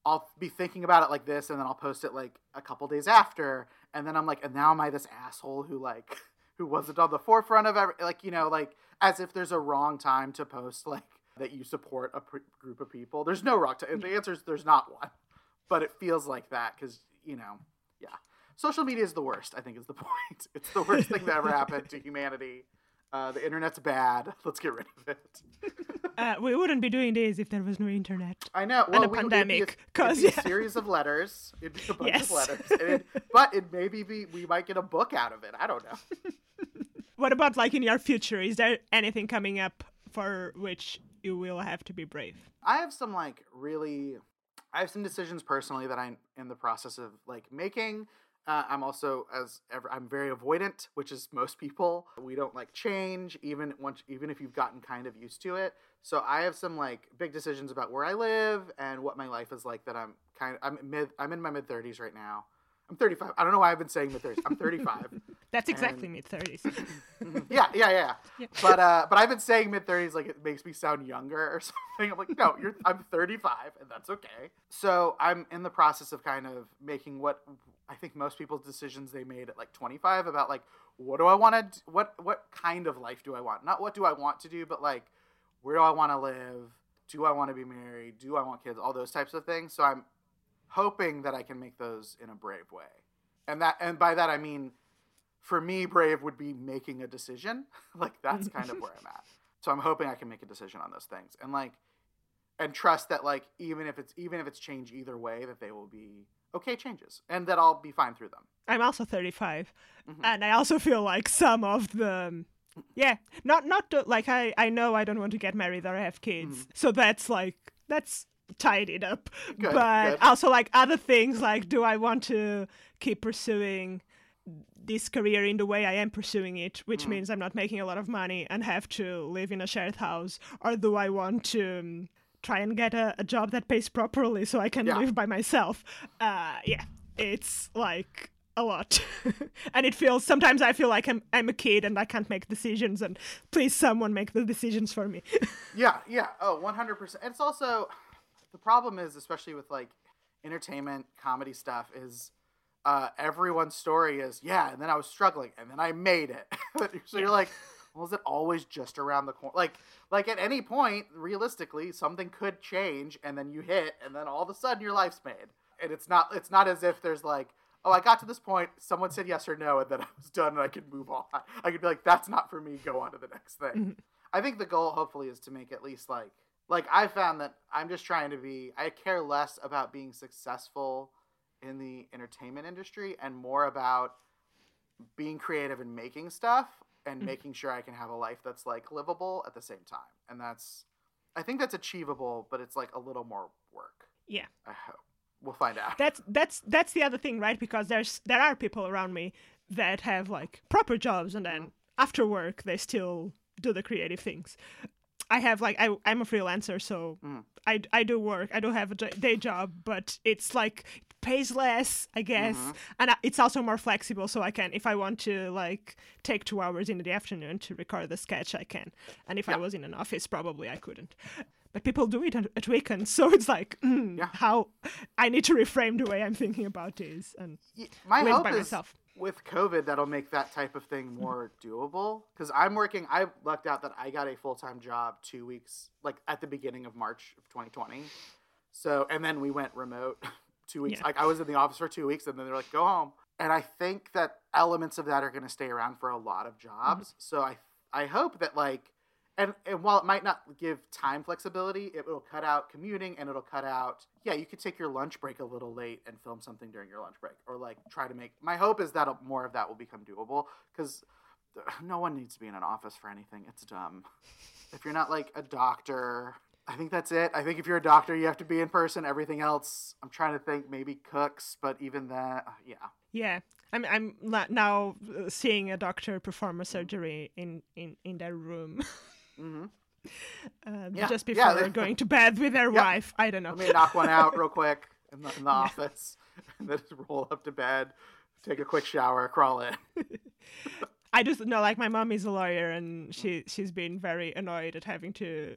Speaker 2: I'll be thinking about it like this, and then I'll post it like a couple days after, and then I'm like, and now am I this asshole who like who wasn't on the forefront of every like you know like as if there's a wrong time to post like that you support a pr- group of people. There's no wrong time. The answer is there's not one, but it feels like that because you know yeah. Social media is the worst. I think is the point. It's the worst thing that ever happened to humanity. Uh, the internet's bad. Let's get rid of it.
Speaker 1: Uh, we wouldn't be doing this if there was no internet.
Speaker 2: I know.
Speaker 1: And
Speaker 2: Well,
Speaker 1: a
Speaker 2: we,
Speaker 1: pandemic,
Speaker 2: it'd
Speaker 1: 'cause,
Speaker 2: be a series of letters. It'd be a bunch
Speaker 1: Yes.
Speaker 2: of letters. And it, but it maybe be we might get a book out of it. I don't know.
Speaker 1: What about like in your future? Is there anything coming up for which you will have to be brave?
Speaker 2: I have some like really, I have some decisions personally that I'm in the process of like making. Uh, I'm also as ever, I'm very avoidant, which is most people. We don't like change, even once, even if you've gotten kind of used to it. So I have some like big decisions about where I live and what my life is like. That I'm kind of, I'm mid, I'm in my mid 30s right now. I'm 35. I don't know why I've been saying mid 30s. I'm 35.
Speaker 1: That's exactly mid thirties.
Speaker 2: Mhm. yeah, yeah, yeah,
Speaker 1: Yeah.
Speaker 2: But uh, but I've been saying mid thirties like it makes me sound younger or something. I'm like, no, you're I'm 35, and that's okay. So I'm in the process of kind of making what I think most people's decisions they made at like 25 about like what do I want to what what kind of life do I want? Not what do I want to do, but like where do I want to live? do I want to be married? Do I want kids? All those types of things. So I'm hoping that I can make those in a brave way. And that and by that I mean for me brave would be making a decision. like that's kind of where I'm at. So I'm hoping I can make a decision on those things. And like and trust that like even if it's even if it's change either way that they will be okay changes and that I'll be fine through them.
Speaker 1: I'm also 35 mm-hmm. and I also feel like some of the yeah, not not to, like I I know I don't want to get married or have kids. Mm-hmm. So that's like that's tied it up. Good, but good. also like other things like do I want to keep pursuing this career in the way I am pursuing it, which mm. means I'm not making a lot of money and have to live in a shared house, or do I want to um, try and get a, a, job that pays properly so I can yeah. live by myself? Uh, yeah, it's like a lot, and it feels sometimes I feel like I'm I'm a kid and I can't make decisions, and please someone make the decisions for me.
Speaker 2: yeah, yeah, oh, 100. percent It's also the problem is especially with like entertainment comedy stuff is uh, everyone's story is yeah, and then I was struggling, and then I made it. so you're like, well, is it always just around the corner? Like, like at any point, realistically, something could change, and then you hit, and then all of a sudden your life's made. And it's not, it's not as if there's like, oh, I got to this point, someone said yes or no, and then I was done, and I could move on. I could be like, that's not for me. Go on to the next thing. Mm-hmm. I think the goal, hopefully, is to make at least like, like I found that I'm just trying to be. I care less about being successful in the entertainment industry and more about being creative and making stuff and mm-hmm. making sure I can have a life that's like livable at the same time. And that's I think that's achievable, but it's like a little more work.
Speaker 1: Yeah.
Speaker 2: I hope. We'll find out.
Speaker 1: That's that's that's the other thing, right? Because there's there are people around me that have like proper jobs and then mm-hmm. after work they still do the creative things. I have like I I'm a freelancer, so mm. I I do work. I don't have a day job, but it's like pays less, I guess, mm-hmm. and it's also more flexible. So I can, if I want to, like take two hours in the afternoon to record the sketch, I can. And if yeah. I was in an office, probably I couldn't. But people do it at, weekends, so it's like mm, yeah. how I need to reframe the way I'm thinking about this and
Speaker 2: yeah, my hope by is myself. With COVID that'll make that type of thing more doable. Because I'm working, I lucked out that I got a full time job two weeks, like at the beginning of March of 2020. So, and then we went remote two weeks. Yeah. Like I was in the office for two weeks, and then they're like, "Go home." And I think that elements of that are going to stay around for a lot of jobs. Mm-hmm. So I I hope that like, and and while it might not give time flexibility, it will cut out commuting, and it'll cut out. Yeah, you could take your lunch break a little late and film something during your lunch break, or like try to make. My hope is that more of that will become doable because no one needs to be in an office for anything. It's dumb. if you're not like a doctor I think that's it. I think if you're a doctor, you have to be in person. Everything else, I'm trying to think, maybe cooks, but even that, uh, yeah.
Speaker 1: Yeah, I'm I'm now seeing a doctor perform a surgery in in in their room. mm-hmm. uh, yeah. Just before yeah, going to bed with their yeah. wife. I don't know.
Speaker 2: Let me knock one out real quick in the, in the office, and then roll up to bed, take a quick shower, crawl in.
Speaker 1: I just know, like my mom is a lawyer, and she she's been very annoyed at having to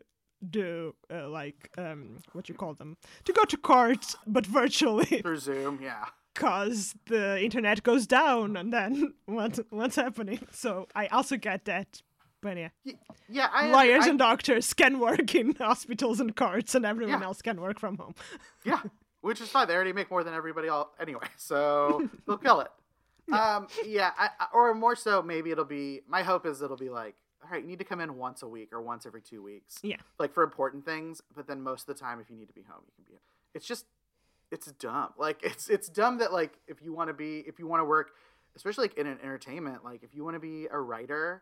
Speaker 1: do uh, like um what you call them to go to court but virtually
Speaker 2: through zoom yeah
Speaker 1: because the internet goes down and then what what's happening so i also get that but yeah
Speaker 2: yeah I,
Speaker 1: lawyers
Speaker 2: I,
Speaker 1: and doctors can work in hospitals and courts and everyone yeah. else can work from home
Speaker 2: yeah which is fine they already make more than everybody else anyway so they'll kill it yeah. um yeah I, or more so maybe it'll be my hope is it'll be like all right, you need to come in once a week or once every two weeks.
Speaker 1: Yeah.
Speaker 2: Like for important things, but then most of the time, if you need to be home, you can be. It's just, it's dumb. Like it's it's dumb that like if you want to be if you want to work, especially like in an entertainment, like if you want to be a writer,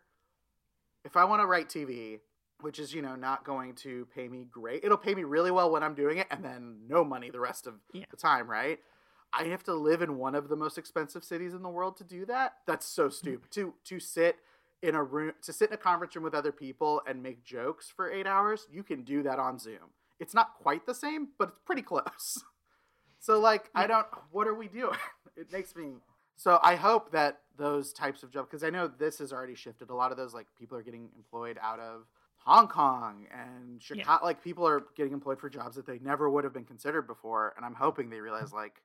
Speaker 2: if I want to write TV, which is you know not going to pay me great, it'll pay me really well when I'm doing it, and then no money the rest of yeah. the time, right? I have to live in one of the most expensive cities in the world to do that. That's so mm-hmm. stupid. to to sit in a room to sit in a conference room with other people and make jokes for eight hours, you can do that on Zoom. It's not quite the same, but it's pretty close. So like yeah. I don't what are we doing? it makes me so I hope that those types of jobs because I know this has already shifted. A lot of those like people are getting employed out of Hong Kong and Chicago. Yeah. Like people are getting employed for jobs that they never would have been considered before, and I'm hoping they realize like.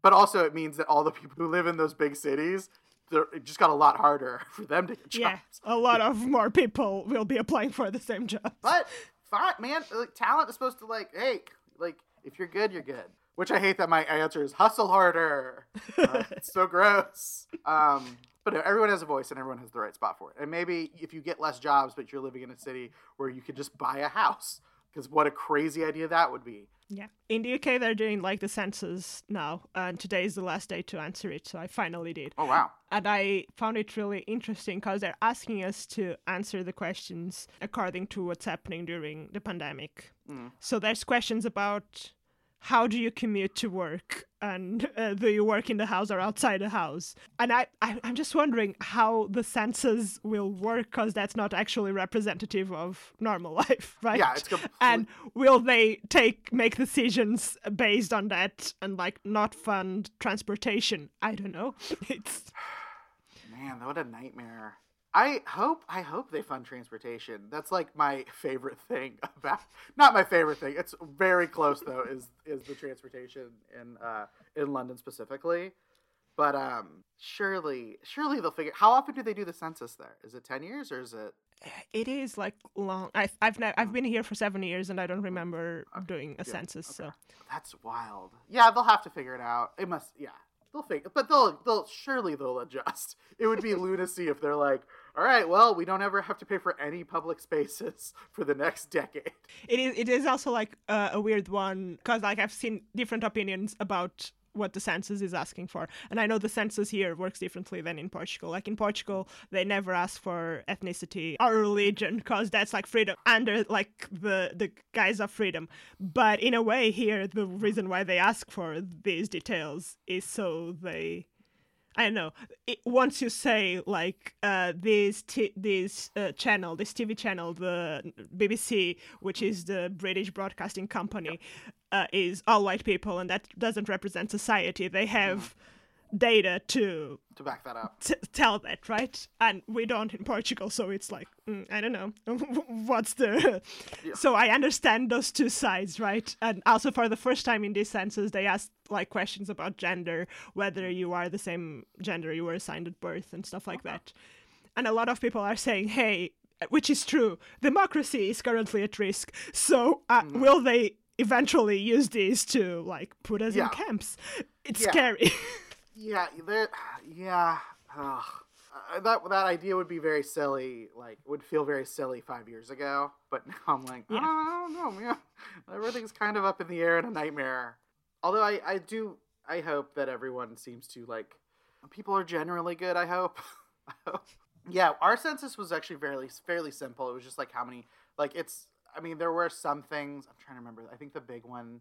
Speaker 2: But also, it means that all the people who live in those big cities it just got a lot harder for them to get jobs.
Speaker 1: Yeah, a lot of more people will be applying for the same job.
Speaker 2: But fine, man. Like, talent is supposed to like, hey, like if you're good, you're good. Which I hate that my answer is hustle harder. Uh, it's so gross. Um, but everyone has a voice and everyone has the right spot for it. And maybe if you get less jobs, but you're living in a city where you could just buy a house, because what a crazy idea that would be.
Speaker 1: Yeah. In the UK, they're doing like the census now, and today is the last day to answer it. So I finally did.
Speaker 2: Oh, wow.
Speaker 1: And I found it really interesting because they're asking us to answer the questions according to what's happening during the pandemic.
Speaker 2: Mm.
Speaker 1: So there's questions about how do you commute to work? And uh, do you work in the house or outside the house? And I, I i'm just wondering how the census will work because that's not actually representative of normal life right?
Speaker 2: Yeah, it's complete-
Speaker 1: and will they take make decisions based on that and like not fund transportation? I don't know. It's
Speaker 2: Man, what a nightmare. I hope I hope they fund transportation. That's like my favorite thing about not my favorite thing. It's very close though is is the transportation in uh in London specifically. But um surely surely they'll figure how often do they do the census there? Is it 10 years or is it
Speaker 1: it is like long i've i've, ne- I've been here for seven years and i don't remember doing a census so
Speaker 2: That's wild. Yeah, they'll have to figure it out. It must. Yeah, they'll figure. But they'll. They'll surely they'll adjust. It would be lunacy if they're like, all right, well, we don't ever have to pay for any public spaces for the next decade.
Speaker 1: it is it is also like uh, a weird one because like i've seen different opinions about what the census is asking for. And i know the census here works differently than in portugal. Like in portugal they never ask for ethnicity or religion because that's like freedom under like the the guise of freedom. But in a way here the reason why they ask for these details is so they I know. It, once you say like uh, this t- this uh, channel, this TV channel, the BBC, which is the British Broadcasting Company, uh, is all white people, and that doesn't represent society. They have data to
Speaker 2: To back that up.
Speaker 1: t- tell that, right? And we don't in Portugal, so it's like mm, I don't know what's the. So I understand those two sides, right? And also for the first time in this census, they asked like questions about gender, whether you are the same gender you were assigned at birth, and stuff like that. And a lot of people are saying, "Hey." Which is true. Democracy is currently at risk. So, uh, will they eventually use these to like put us
Speaker 2: Yeah.
Speaker 1: in camps? It's
Speaker 2: Yeah.
Speaker 1: scary.
Speaker 2: Yeah, there. Yeah. Ugh. Uh, that that idea would be very silly. Like, would feel very silly five years ago. But now I'm like,
Speaker 1: Yeah.
Speaker 2: I don't know, man. Everything's kind of up in the air and a nightmare. Although I I do I hope that everyone seems to like. People are generally good. I hope. I hope. Yeah, our census was actually fairly fairly simple. It was just like how many like it's. I mean, there were some things. I'm trying to remember. I think the big one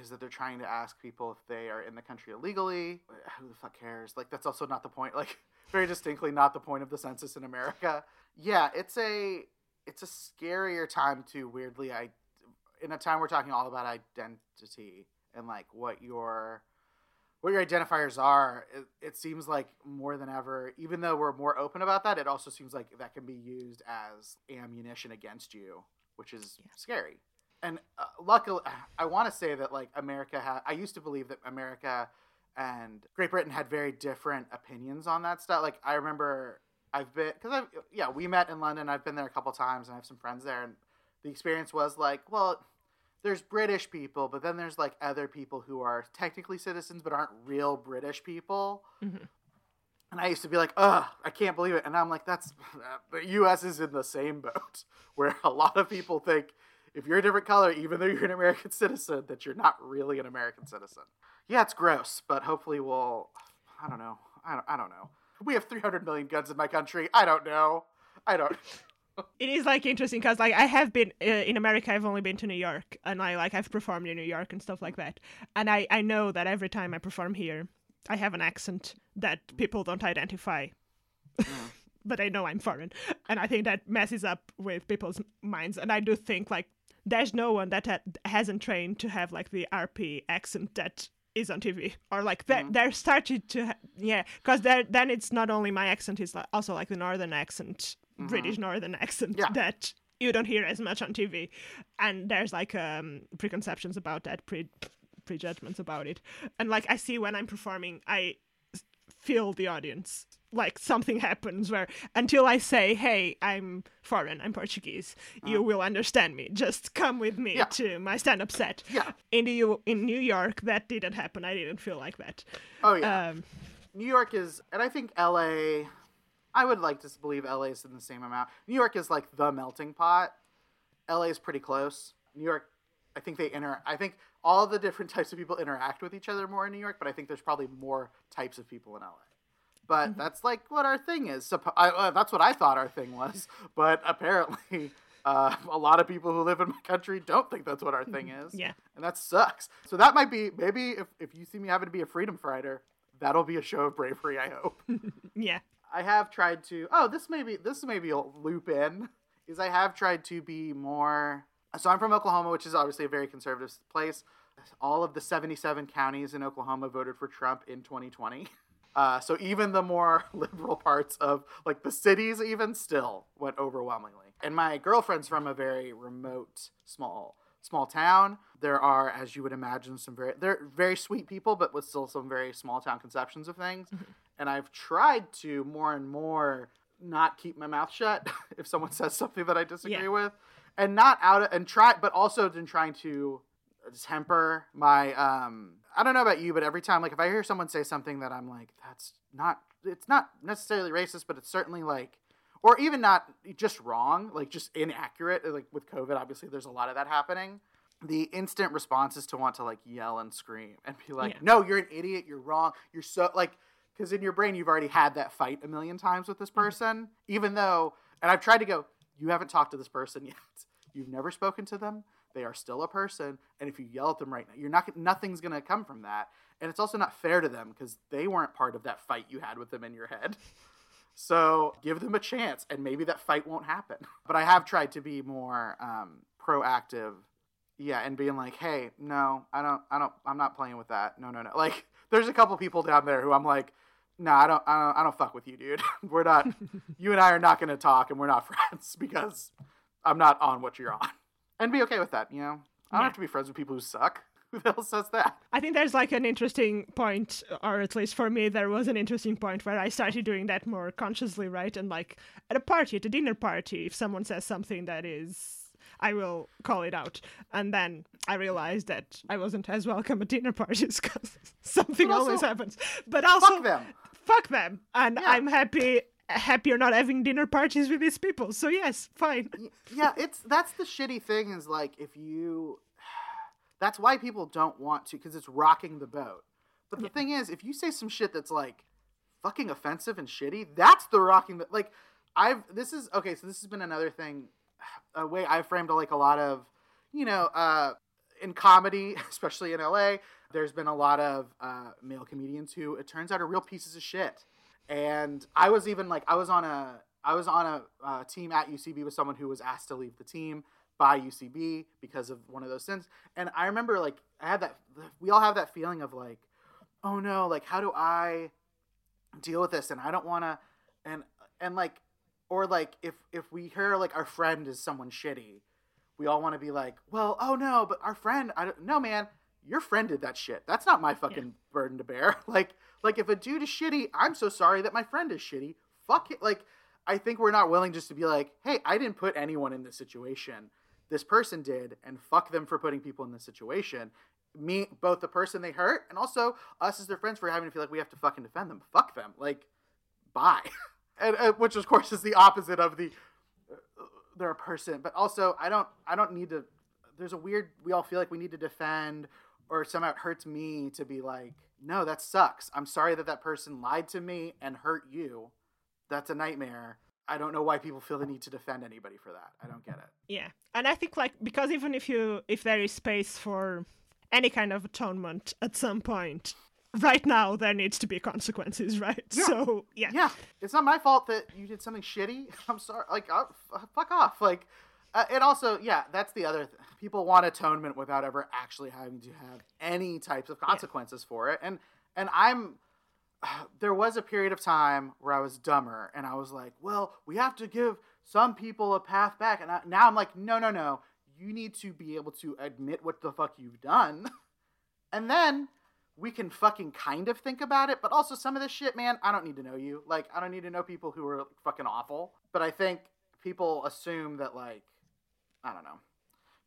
Speaker 2: is that they're trying to ask people if they are in the country illegally. Who the fuck cares? Like that's also not the point. Like very distinctly not the point of the census in America. Yeah, it's a it's a scarier time to weirdly I in a time we're talking all about identity and like what your what your identifiers are. It, it seems like more than ever, even though we're more open about that, it also seems like that can be used as ammunition against you, which is scary and uh, luckily i want to say that like america had i used to believe that america and great britain had very different opinions on that stuff like i remember i've been because i've yeah we met in london i've been there a couple times and i have some friends there and the experience was like well there's british people but then there's like other people who are technically citizens but aren't real british people and I used to be like, ugh, I can't believe it. And I'm like, that's the U.S. is in the same boat where a lot of people think if you're a different color, even though you're an American citizen, that you're not really an American citizen. Yeah, it's gross, but hopefully we'll. I don't know. I don't, I don't know. We have 300 million guns in my country. I don't know. I don't.
Speaker 1: it is like interesting because like I have been uh, in America. I've only been to New York, and I like I've performed in New York and stuff like that. And I I know that every time I perform here, I have an accent that people don't identify. but I know I'm foreign, and I think that messes up with people's minds. And I do think like there's no one that ha- hasn't trained to have like the RP accent that is on TV or like they're, they're started to ha- yeah because then it's not only my accent it's like also like the northern accent British northern accent
Speaker 2: Yeah.
Speaker 1: that you don't hear as much on TV and there's like um preconceptions about that pre prejudgments about it. And like I see when I'm performing I feel the audience like something happens where until I say, "Hey, I'm foreign, I'm Portuguese," you will understand me. Just come with me
Speaker 2: Yeah.
Speaker 1: to my stand-up set.
Speaker 2: Yeah.
Speaker 1: In the U- in New York, that didn't happen. I didn't feel like that.
Speaker 2: Oh yeah.
Speaker 1: Um,
Speaker 2: New York is, and I think LA. I would like to believe LA is in the same amount. New York is like the melting pot. LA is pretty close. New York, I think they inter. I think all the different types of people interact with each other more in New York, but I think there's probably more types of people in LA. But that's like what our thing is. I, uh, that's what I thought our thing was. But apparently, uh, a lot of people who live in my country don't think that's what our thing is.
Speaker 1: Yeah.
Speaker 2: And that sucks. So that might be maybe if, if you see me having to be a freedom fighter, that'll be a show of bravery, I hope.
Speaker 1: yeah.
Speaker 2: I have tried to oh, this maybe this maybe a loop in is I have tried to be more so I'm from Oklahoma, which is obviously a very conservative place. All of the 77 counties in Oklahoma voted for Trump in 2020. Uh, so even the more liberal parts of like the cities even still went overwhelmingly. And my girlfriend's from a very remote small small town. There are, as you would imagine, some very they're very sweet people, but with still some very small town conceptions of things. And I've tried to more and more not keep my mouth shut if someone says something that I disagree
Speaker 1: Yeah.
Speaker 2: with, and not out of, and try, but also in trying to temper my um I don't know about you, but every time like if I hear someone say something that I'm like, that's not it's not necessarily racist, but it's certainly like or even not just wrong, like just inaccurate. Like with COVID, obviously there's a lot of that happening. The instant response is to want to like yell and scream and be like,
Speaker 1: Yeah.
Speaker 2: no, you're an idiot, you're wrong, you're so like because in your brain you've already had that fight a million times with this mm-hmm. person, even though and I've tried to go, you haven't talked to this person yet. You've never spoken to them. They are still a person, and if you yell at them right now, you're not nothing's gonna come from that. And it's also not fair to them because they weren't part of that fight you had with them in your head. So give them a chance, and maybe that fight won't happen. But I have tried to be more um, proactive, yeah, and being like, "Hey, no, I don't, I don't, I'm not playing with that. No, no, no." Like, there's a couple people down there who I'm like, "No, I don't, I don't, I don't fuck with you, dude. we're not, you and I are not going to talk, and we're not friends because I'm not on what you're on." And be okay with that, you know. I don't
Speaker 1: Yeah.
Speaker 2: have to be friends with people who suck. Who the hell says that?
Speaker 1: I think there's like an interesting point, or at least for me, there was an interesting point where I started doing that more consciously, right? And like at a party, at a dinner party, if someone says something that is, I will call it out. And then I realized that I wasn't as welcome at dinner parties because something
Speaker 2: also-
Speaker 1: always happens. But also,
Speaker 2: Fuck them.
Speaker 1: Fuck them. And
Speaker 2: Yeah.
Speaker 1: I'm happy. Happy you're not having dinner parties with these people. So yes, fine.
Speaker 2: Yeah, it's that's the shitty thing is like if you that's why people don't want to because it's rocking the boat. But the
Speaker 1: Yeah.
Speaker 2: thing is, if you say some shit that's like fucking offensive and shitty, that's the rocking the like I've this is okay, so this has been another thing a way I framed like a lot of you know, uh in comedy, especially in LA, there's been a lot of uh, male comedians who it turns out are real pieces of shit. And I was even like, I was on a, I was on a uh, team at UCB with someone who was asked to leave the team by UCB because of one of those sins. And I remember like, I had that, we all have that feeling of like, oh no, like how do I deal with this? And I don't want to, and and like, or like if if we hear like our friend is someone shitty, we all want to be like, well, oh no, but our friend, I don't, no man, your friend did that shit. That's not my fucking burden to bear. Like, like if a dude is shitty, I'm so sorry that my friend is shitty. Fuck it. Like, I think we're not willing just to be like, hey, I didn't put anyone in this situation. This person did, and fuck them for putting people in this situation. Me, both the person they hurt, and also us as their friends for having to feel like we have to fucking defend them. Fuck them. Like, bye. and uh, which of course is the opposite of the uh, they're a person but also i don't i don't need to there's a weird we all feel like we need to defend or somehow it hurts me to be like no that sucks. I'm sorry that that person lied to me and hurt you. That's a nightmare. I don't know why people feel the need to defend anybody for that. I don't get it.
Speaker 1: Yeah. And I think like because even if you if there is space for any kind of atonement at some point, right now there needs to be consequences, right?
Speaker 2: Yeah.
Speaker 1: So yeah.
Speaker 2: yeah. It's not my fault that you did something shitty. I'm sorry. Like uh, f- fuck off. Like uh, and also yeah that's the other th- people want atonement without ever actually having to have any types of consequences for it. And and i'm there was a period of time where i was dumber and i was like well we have to give some people a path back. And I, now i'm like no no no. You need to be able to admit what the fuck you've done. And then we can fucking kind of think about it, but also some of this shit, man, I don't need to know you. Like, I don't need to know people who are fucking awful. But I think people assume that, like, I don't know.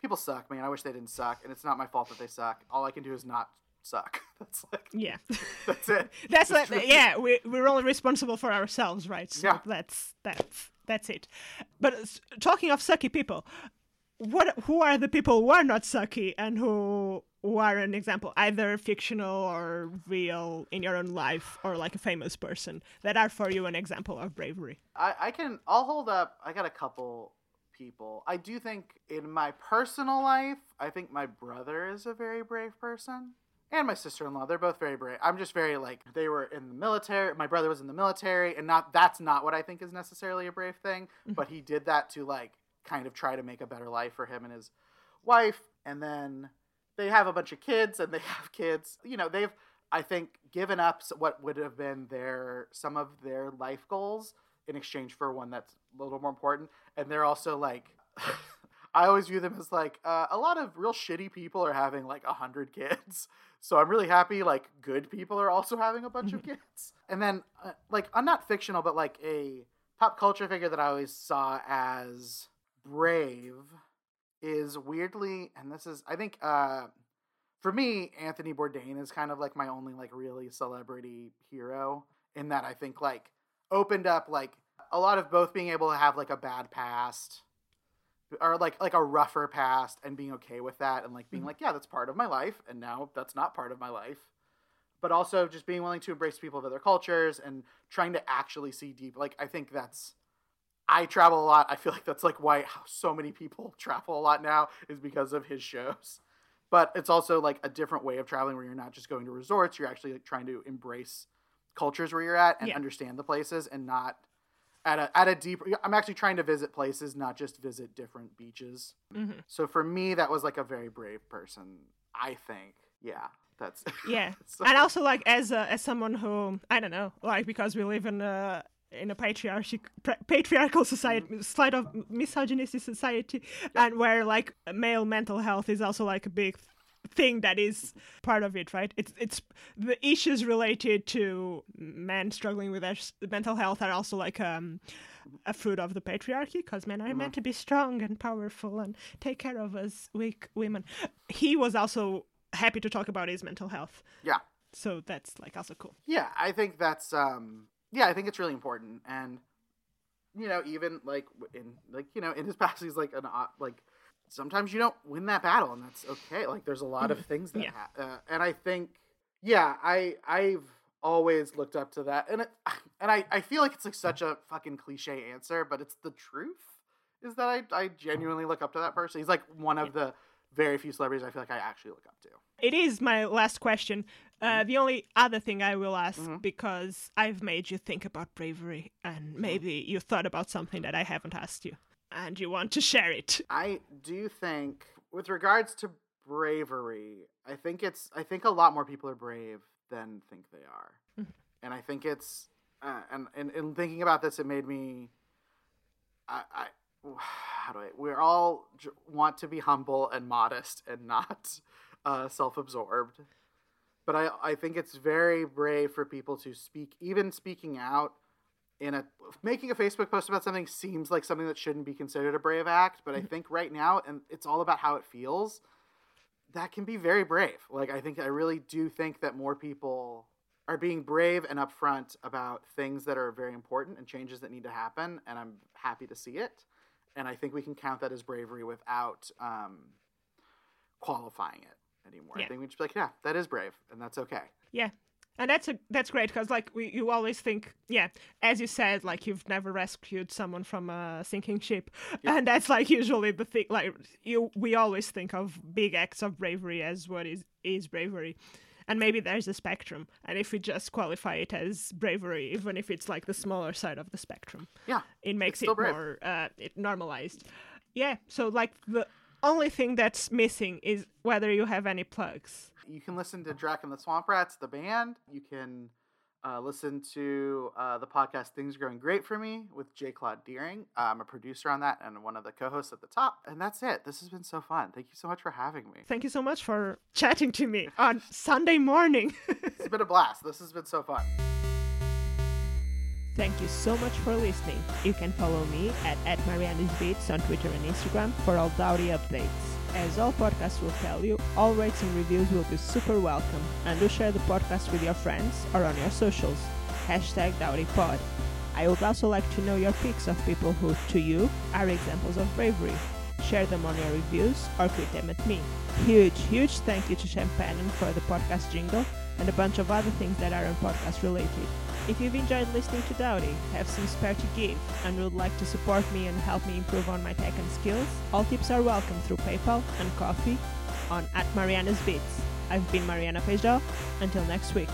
Speaker 2: People suck, man. I wish they didn't suck, and it's not my fault that they suck. All I can do is not suck. That's like,
Speaker 1: Yeah.
Speaker 2: that's it.
Speaker 1: That's like,
Speaker 2: true.
Speaker 1: yeah, we we're only responsible for ourselves, right? So
Speaker 2: Yeah.
Speaker 1: that's that's that's it. But talking of sucky people, what who are the people who are not sucky and who who are an example, either fictional or real in your own life, or like a famous person that are for you an example of bravery?
Speaker 2: I, I can I'll hold up I got a couple people. I do think in my personal life, I think my brother is a very brave person. And my sister in law, they're both very brave. I'm just very like they were in the military. My brother was in the military, and not that's not what I think is necessarily a brave thing. Mm-hmm. But he did that to like kind of try to make a better life for him and his wife. And then they have a bunch of kids, and they have kids. You know, they've I think given up what would have been their some of their life goals in exchange for one that's a little more important. And they're also like, I always view them as like uh, a lot of real shitty people are having like a hundred kids. So I'm really happy like good people are also having a bunch of kids. And then uh, like I'm not fictional, but like a pop culture figure that I always saw as brave is weirdly, and this is I think uh for me, Anthony Bourdain is kind of like my only like really celebrity hero in that I think like opened up like a lot of both being able to have like a bad past or like like a rougher past and being okay with that and like being
Speaker 1: Mhm.
Speaker 2: like yeah that's part of my life and now that's not part of my life. But also just being willing to embrace people of other cultures and trying to actually see deep like i think that's i travel a lot. I feel like that's like why so many people travel a lot now is because of his shows. But it's also like a different way of traveling where you're not just going to resorts you're actually like trying to embrace cultures where you're at and
Speaker 1: Yeah.
Speaker 2: understand the places and not at a at a deeper i'm actually trying to visit places not just visit different beaches.
Speaker 1: Hmm
Speaker 2: so for me that was like a very brave person i think. Yeah that's
Speaker 1: Yeah,
Speaker 2: So-
Speaker 1: and also like as a, as someone who I don't know, like because we live in a in a patriarchal patriarchal society, slight of misogynistic society, and where like male mental health is also like a big thing that is part of it, right? It's it's the issues related to men struggling with their mental health are also like um a fruit of the patriarchy because men are meant to be strong and powerful and take care of us weak women. He was also happy to talk about his mental health.
Speaker 2: yeah
Speaker 1: So that's like also cool.
Speaker 2: yeah i think that's um yeah i think it's really important and you know even like in like you know in his past he's like an uh, like sometimes you don't win that battle and that's okay like there's a lot of things that
Speaker 1: Mm-hmm. Yeah.
Speaker 2: ha- uh, and i think yeah i i've always looked up to that and it, and i i feel like it's like such a fucking cliche answer but it's the truth is that i i genuinely look up to that person he's like one of the very few celebrities i feel like i actually look up to
Speaker 1: It is my last question. Uh, the only other thing I will ask,
Speaker 2: Mhm.
Speaker 1: because I've made you think about bravery, and maybe you thought about something that I haven't asked you, and you want to share it.
Speaker 2: I do think, with regards to bravery, I think it's I think a lot more people are brave than think they are,
Speaker 1: Mhm.
Speaker 2: and I think it's uh, and, and in thinking about this, it made me. I, I how do I? We're all want to be humble and modest and not uh, self-absorbed, but I I think it's very brave for people to speak, even speaking out in a making a Facebook post about something seems like something that shouldn't be considered a brave act, but I think right now, and it's all about how it feels, that can be very brave. Like I think I really do think that more people are being brave and upfront about things that are very important and changes that need to happen, and I'm happy to see it. And I think we can count that as bravery without um, qualifying it anymore. I think we just be like, yeah, that is brave, and that's okay.
Speaker 1: Yeah. And that's a that's great because like we, you always think yeah as you said like you've never rescued someone from a sinking ship
Speaker 2: Yeah.
Speaker 1: and that's like usually the thing like you we always think of big acts of bravery as what is is bravery and maybe there's a spectrum and if we just qualify it as bravery even if it's like the smaller side of the spectrum
Speaker 2: Yeah,
Speaker 1: it makes it
Speaker 2: brave.
Speaker 1: more uh, it normalized yeah so like the only thing that's missing is whether you have any plugs
Speaker 2: You can listen to Drac and the Swamp Rats, the band. You can Uh, listen to uh, the podcast Things Are Going Great for Me with J. Claude Deering. Uh, I'm a producer on that and one of the co hosts at the top. And that's it. This has been so fun. Thank you so much for having me.
Speaker 1: Thank you so much for chatting to me on Sunday morning.
Speaker 2: it's been a blast. This has been so fun.
Speaker 1: Thank you so much for listening. You can follow me at, at Mariana's Beats on Twitter and Instagram for all Doughty updates. As all podcasts will tell you, all rates and reviews will be super welcome, and do share the podcast with your friends or on your socials. Hashtag DoughtyPod. I would also like to know your picks of people who, to you, are examples of bravery. Share them on your reviews or tweet them at me. Huge, huge thank you to Champagne for the podcast jingle and a bunch of other things that aren't podcast related. If you've enjoyed listening to Doughty, have some spare to give, and would like to support me and help me improve on my tech and skills, all tips are welcome through PayPal and Ko-fi on at Mariana's Beats. I've been Mariana Feijó. Until next week.